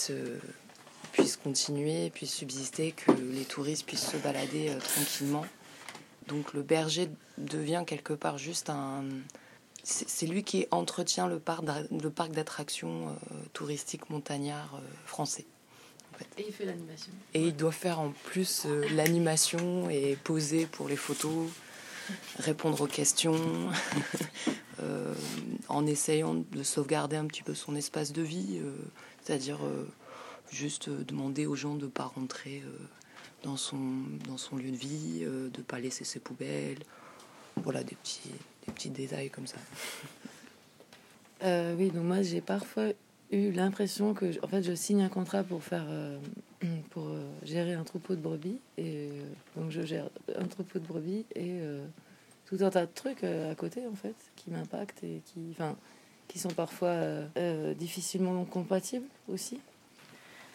euh, puisse continuer, puisse subsister, que les touristes puissent se balader euh, tranquillement. Donc le berger devient quelque part juste un... C'est lui qui entretient le parc, le parc d'attractions touristiques montagnards français. Et il fait l'animation. Et il doit faire en plus l'animation et poser pour les photos, répondre aux questions, euh, en essayant de sauvegarder un petit peu son espace de vie, euh, c'est-à-dire euh, juste demander aux gens de ne pas rentrer dans, son, dans son lieu de vie, de ne pas laisser ses poubelles. Voilà, des petits, des petits détails comme ça. Oui, donc moi j'ai parfois eu l'impression que en fait je signe un contrat pour faire pour gérer un troupeau de brebis et donc je gère un troupeau de brebis et tout un tas de trucs euh, à côté en fait qui m'impactent et qui enfin qui sont parfois euh, euh, difficilement compatibles aussi.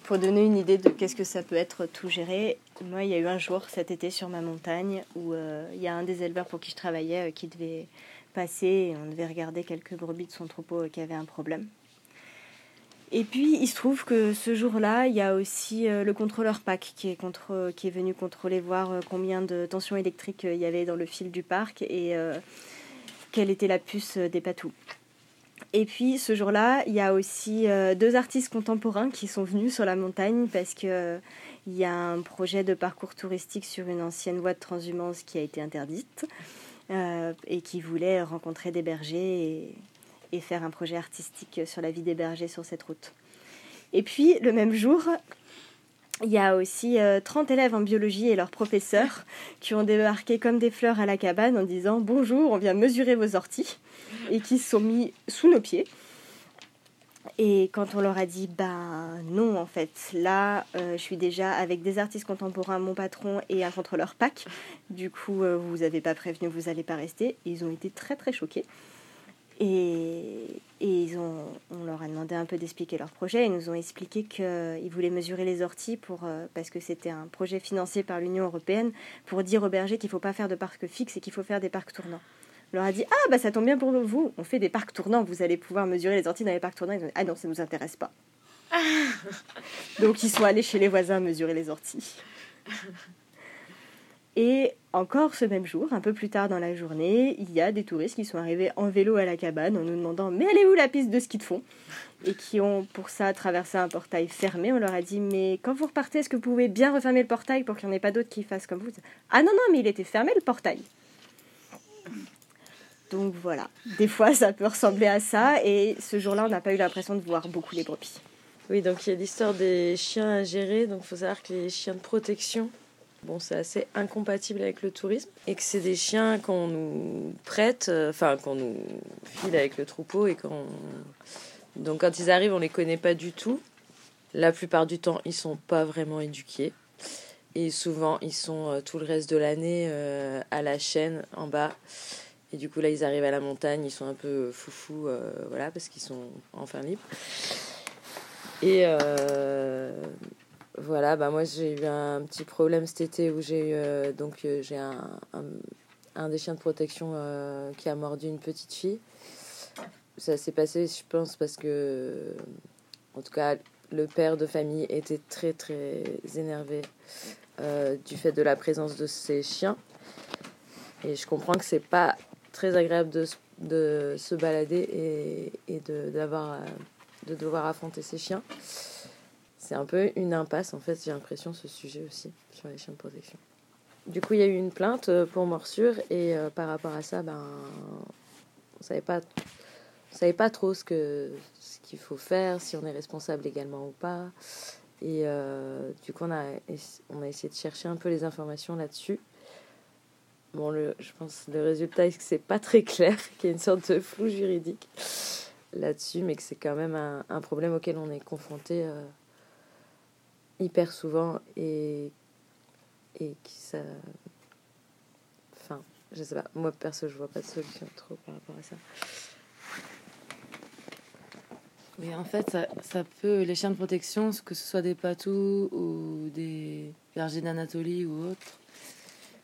Pour donner une idée de qu'est-ce que ça peut être tout géré, moi, il y a eu un jour cet été sur ma montagne où il y a un des éleveurs pour qui je travaillais qui devait passer et on devait regarder quelques brebis de son troupeau qui avaient un problème. Et puis, il se trouve que ce jour-là, il y a aussi euh, le contrôleur PAC qui est, venu contrôler, voir euh, combien de tensions électriques euh, il y avait dans le fil du parc et quelle était la puce des patous. Et puis ce jour-là, il y a aussi deux artistes contemporains qui sont venus sur la montagne parce que euh, il y a un projet de parcours touristique sur une ancienne voie de transhumance qui a été interdite et qui voulait rencontrer des bergers et faire un projet artistique sur la vie des bergers sur cette route. Et puis le même jour, il y a aussi euh, 30 élèves en biologie et leurs professeurs qui ont débarqué comme des fleurs à la cabane en disant bonjour, on vient mesurer vos orties et qui se sont mis sous nos pieds. Et quand on leur a dit, ben non, en fait, là, euh, je suis déjà avec des artistes contemporains, mon patron et un contrôleur PAC. Du coup, euh, vous n'avez pas prévenu, vous n'allez pas rester. Ils ont été très, très choqués. Et, et ils ont, on leur a demandé un peu d'expliquer leur projet. Ils nous ont expliqué qu'ils voulaient mesurer les orties pour, euh, parce que c'était un projet financé par l'Union européenne pour dire aux bergers qu'il ne faut pas faire de parcs fixes et qu'il faut faire des parcs tournants. On leur a dit Ah, bah ça tombe bien pour vous, on fait des parcs tournants, vous allez pouvoir mesurer les orties dans les parcs tournants. Ils ont dit Ah non, ça ne nous intéresse pas. Donc ils sont allés chez les voisins mesurer les orties. Et encore ce même jour, un peu plus tard dans la journée, il y a des touristes qui sont arrivés en vélo à la cabane en nous demandant Mais est où la piste de ski de fond? Et qui ont pour ça traversé un portail fermé. On leur a dit Mais quand vous repartez, est-ce que vous pouvez bien refermer le portail pour qu'il n'y en ait pas d'autres qui fassent comme vous Ah non, non, mais il était fermé le portail. Donc voilà, des fois ça peut ressembler à ça et ce jour-là on n'a pas eu l'impression de voir beaucoup les brebis. Oui, donc il y a l'histoire des chiens à gérer. Donc il faut savoir que les chiens de protection, bon, c'est assez incompatible avec le tourisme et que c'est des chiens qu'on nous prête, euh, enfin qu'on nous file avec le troupeau et qu'on. Donc quand ils arrivent, on les connaît pas du tout. La plupart du temps, ils sont pas vraiment éduqués. Et souvent, ils sont euh, tout le reste de l'année euh, à la chaîne en bas. Et du coup, là, ils arrivent à la montagne, ils sont un peu foufous, euh, voilà, parce qu'ils sont enfin libres. Et voilà, bah moi j'ai eu un petit problème cet été où j'ai eu euh, donc euh, j'ai un, un, des chiens de protection euh, qui a mordu une petite fille. Ça s'est passé, je pense, parce que en tout cas le père de famille était très très énervé du fait de la présence de ces chiens. Et je comprends que c'est pas très agréable de, de se balader et, et de, de devoir affronter ces chiens. C'est un peu une impasse, en fait, j'ai l'impression, ce sujet aussi, sur les chiens de protection. Du coup, il y a eu une plainte euh, pour morsure et euh, par rapport à ça, ben, on savait pas, on savait pas trop ce que ce qu'il faut faire, si on est responsable également ou pas. Et euh, du coup, on a, on a essayé de chercher un peu les informations là-dessus. Bon, le, je pense que le résultat est que c'est pas très clair, qu'il y a une sorte de flou juridique là-dessus, mais que c'est quand même un, problème auquel on est confronté hyper souvent et, et qui ça. Enfin, je sais pas, moi perso, je vois pas de solution trop par rapport à ça. Oui, en fait, ça, ça peut, les chiens de protection, que ce soit des patous ou des bergers d'Anatolie ou autres,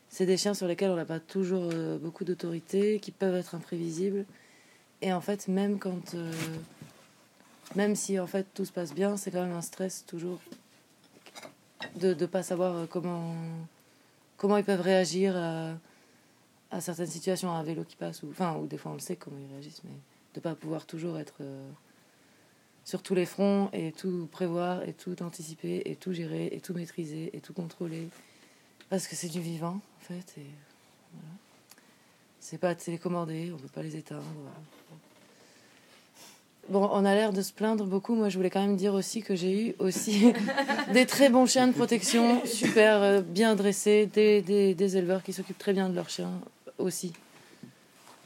c'est des chiens sur lesquels on n'a pas toujours euh, beaucoup d'autorité, qui peuvent être imprévisibles. Et en fait, même quand. euh, même si en fait tout se passe bien, c'est quand même un stress toujours de ne pas savoir euh, comment, comment ils peuvent réagir à, à certaines situations, à un vélo qui passe, ou, enfin, ou des fois on le sait comment ils réagissent, mais de ne pas pouvoir toujours être. euh, sur tous les fronts et tout prévoir et tout anticiper et tout gérer et tout maîtriser et tout contrôler parce que c'est du vivant en fait et voilà. c'est pas télécommandé on peut pas les éteindre bon on a l'air de se plaindre beaucoup moi je voulais quand même dire aussi que j'ai eu aussi des très bons chiens de protection super euh, bien dressés des, éleveurs qui s'occupent très bien de leurs chiens aussi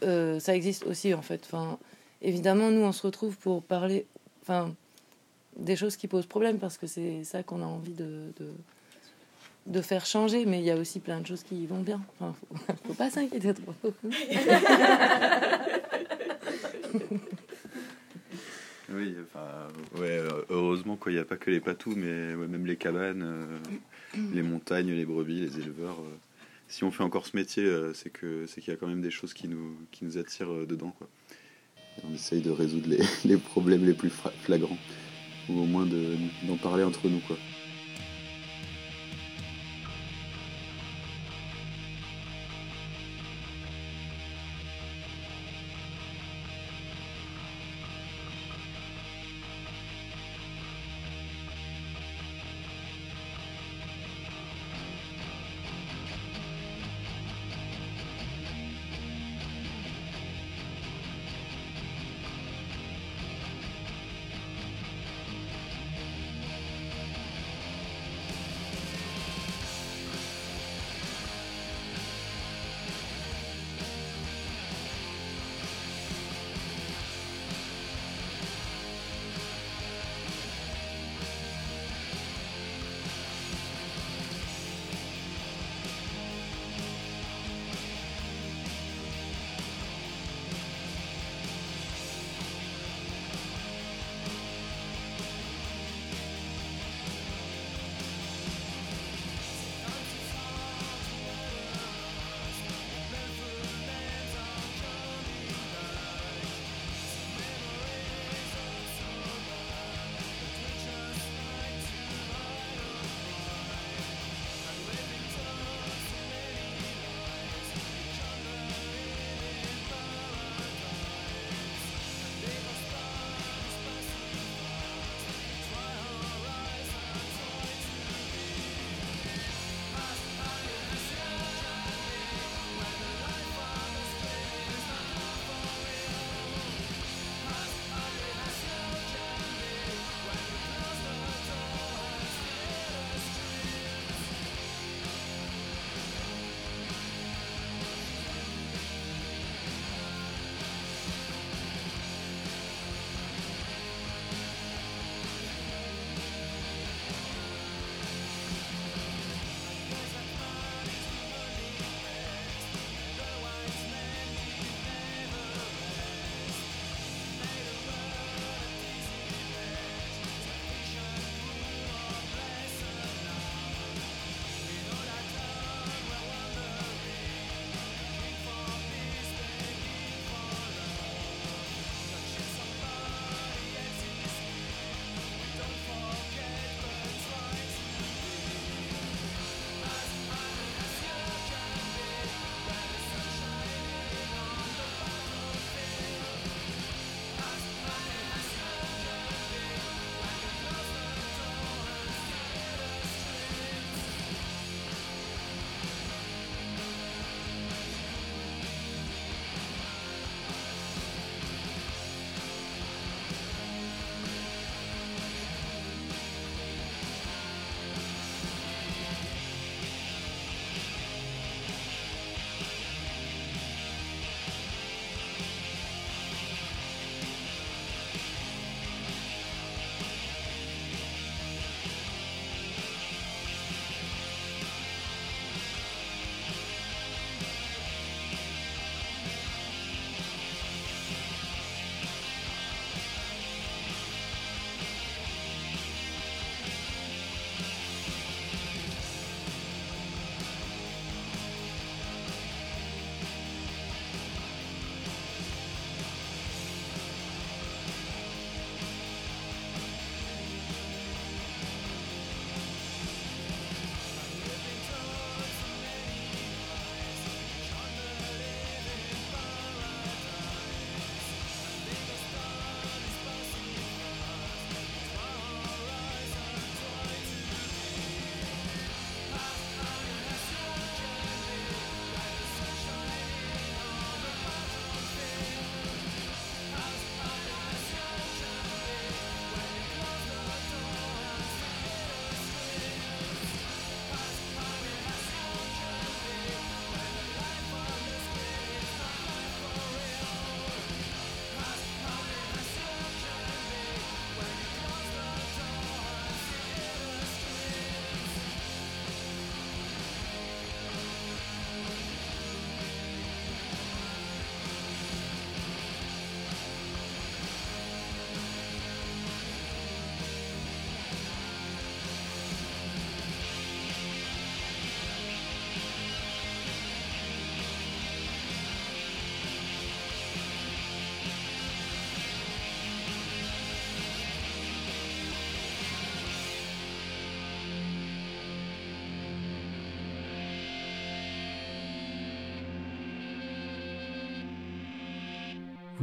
euh, ça existe aussi en fait évidemment nous on se retrouve pour parler des choses qui posent problème parce que c'est ça qu'on a envie de, faire changer. Mais il y a aussi plein de choses qui vont bien. Enfin, faut, faut pas s'inquiéter trop. Oui, enfin, ouais, heureusement qu'il n'y a pas que les patous, mais ouais, même les cabanes, euh, les montagnes, les brebis, les éleveurs. Euh, si on fait encore ce métier, euh, c'est que c'est qu'il y a quand même des choses qui nous, qui nous attirent dedans. Quoi. On essaye de résoudre les, les problèmes les plus flagrants, ou au moins d'en parler entre nous. Quoi.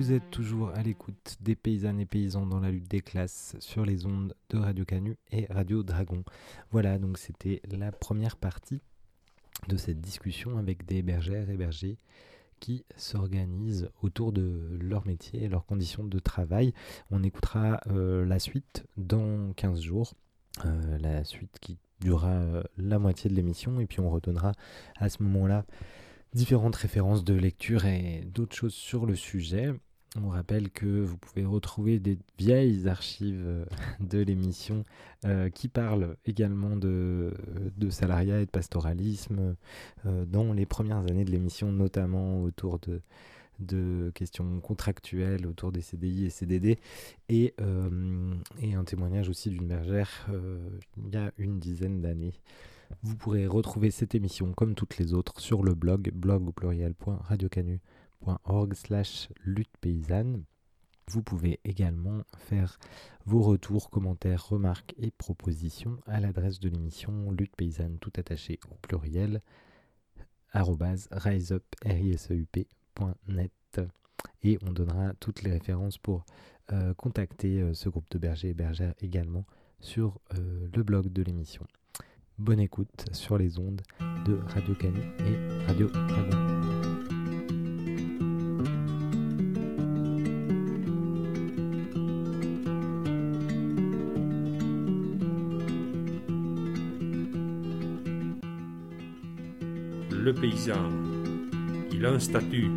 Vous êtes toujours à l'écoute des paysannes et paysans dans la lutte des classes sur les ondes de Radio Canu et Radio Dragon. Voilà, donc c'était la première partie de cette discussion avec des bergères et bergers qui s'organisent autour de leur métier et leurs conditions de travail. On écoutera euh, la suite dans 15 jours, euh, la suite qui durera euh, la moitié de l'émission et puis on redonnera à ce moment-là différentes références de lecture et d'autres choses sur le sujet. On rappelle que vous pouvez retrouver des vieilles archives euh, de l'émission euh, qui parlent également de, salariat et de pastoralisme euh, dans les premières années de l'émission, notamment autour de, questions contractuelles, autour des CDI et CDD, et, et un témoignage aussi d'une bergère il y a une dizaine d'années. Vous pourrez retrouver cette émission comme toutes les autres sur le blog blog au pluriel.radiocanu.com slash lutte paysanne. Vous pouvez également faire vos retours, commentaires, remarques et propositions à l'adresse de l'émission lutte paysanne tout attaché au pluriel riseup.net et on donnera toutes les références pour euh, contacter euh, ce groupe de bergers et bergères également sur euh, le blog de l'émission. Bonne écoute sur les ondes de Radio Canu et Radio Dragon. Il a un statut,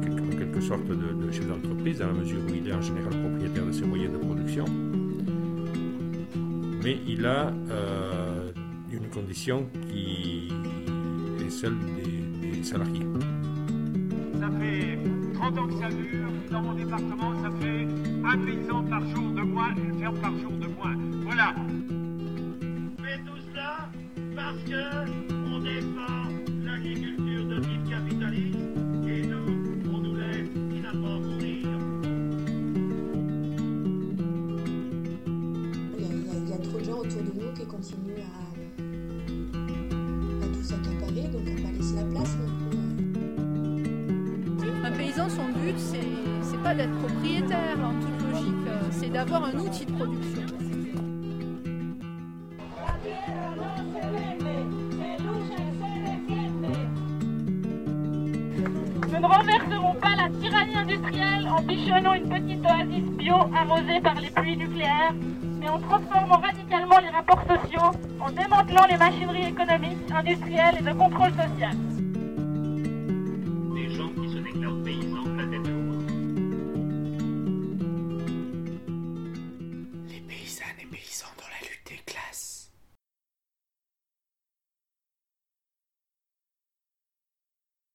en quelque sorte, de, chef d'entreprise, dans la mesure où il est en général propriétaire de ses moyens de production, mais il a euh, une condition qui est celle des, salariés. Ça fait 30 ans que ça dure. Dans mon département, ça fait un paysan par jour de moins, une ferme par jour de moins. Voilà. Mais tout cela parce que un outil de production. en bichonnant une petite oasis bio arrosée par les pluies nucléaires, mais en transformant radicalement les rapports sociaux, en démantelant les machineries économiques, industrielles et de contrôle social.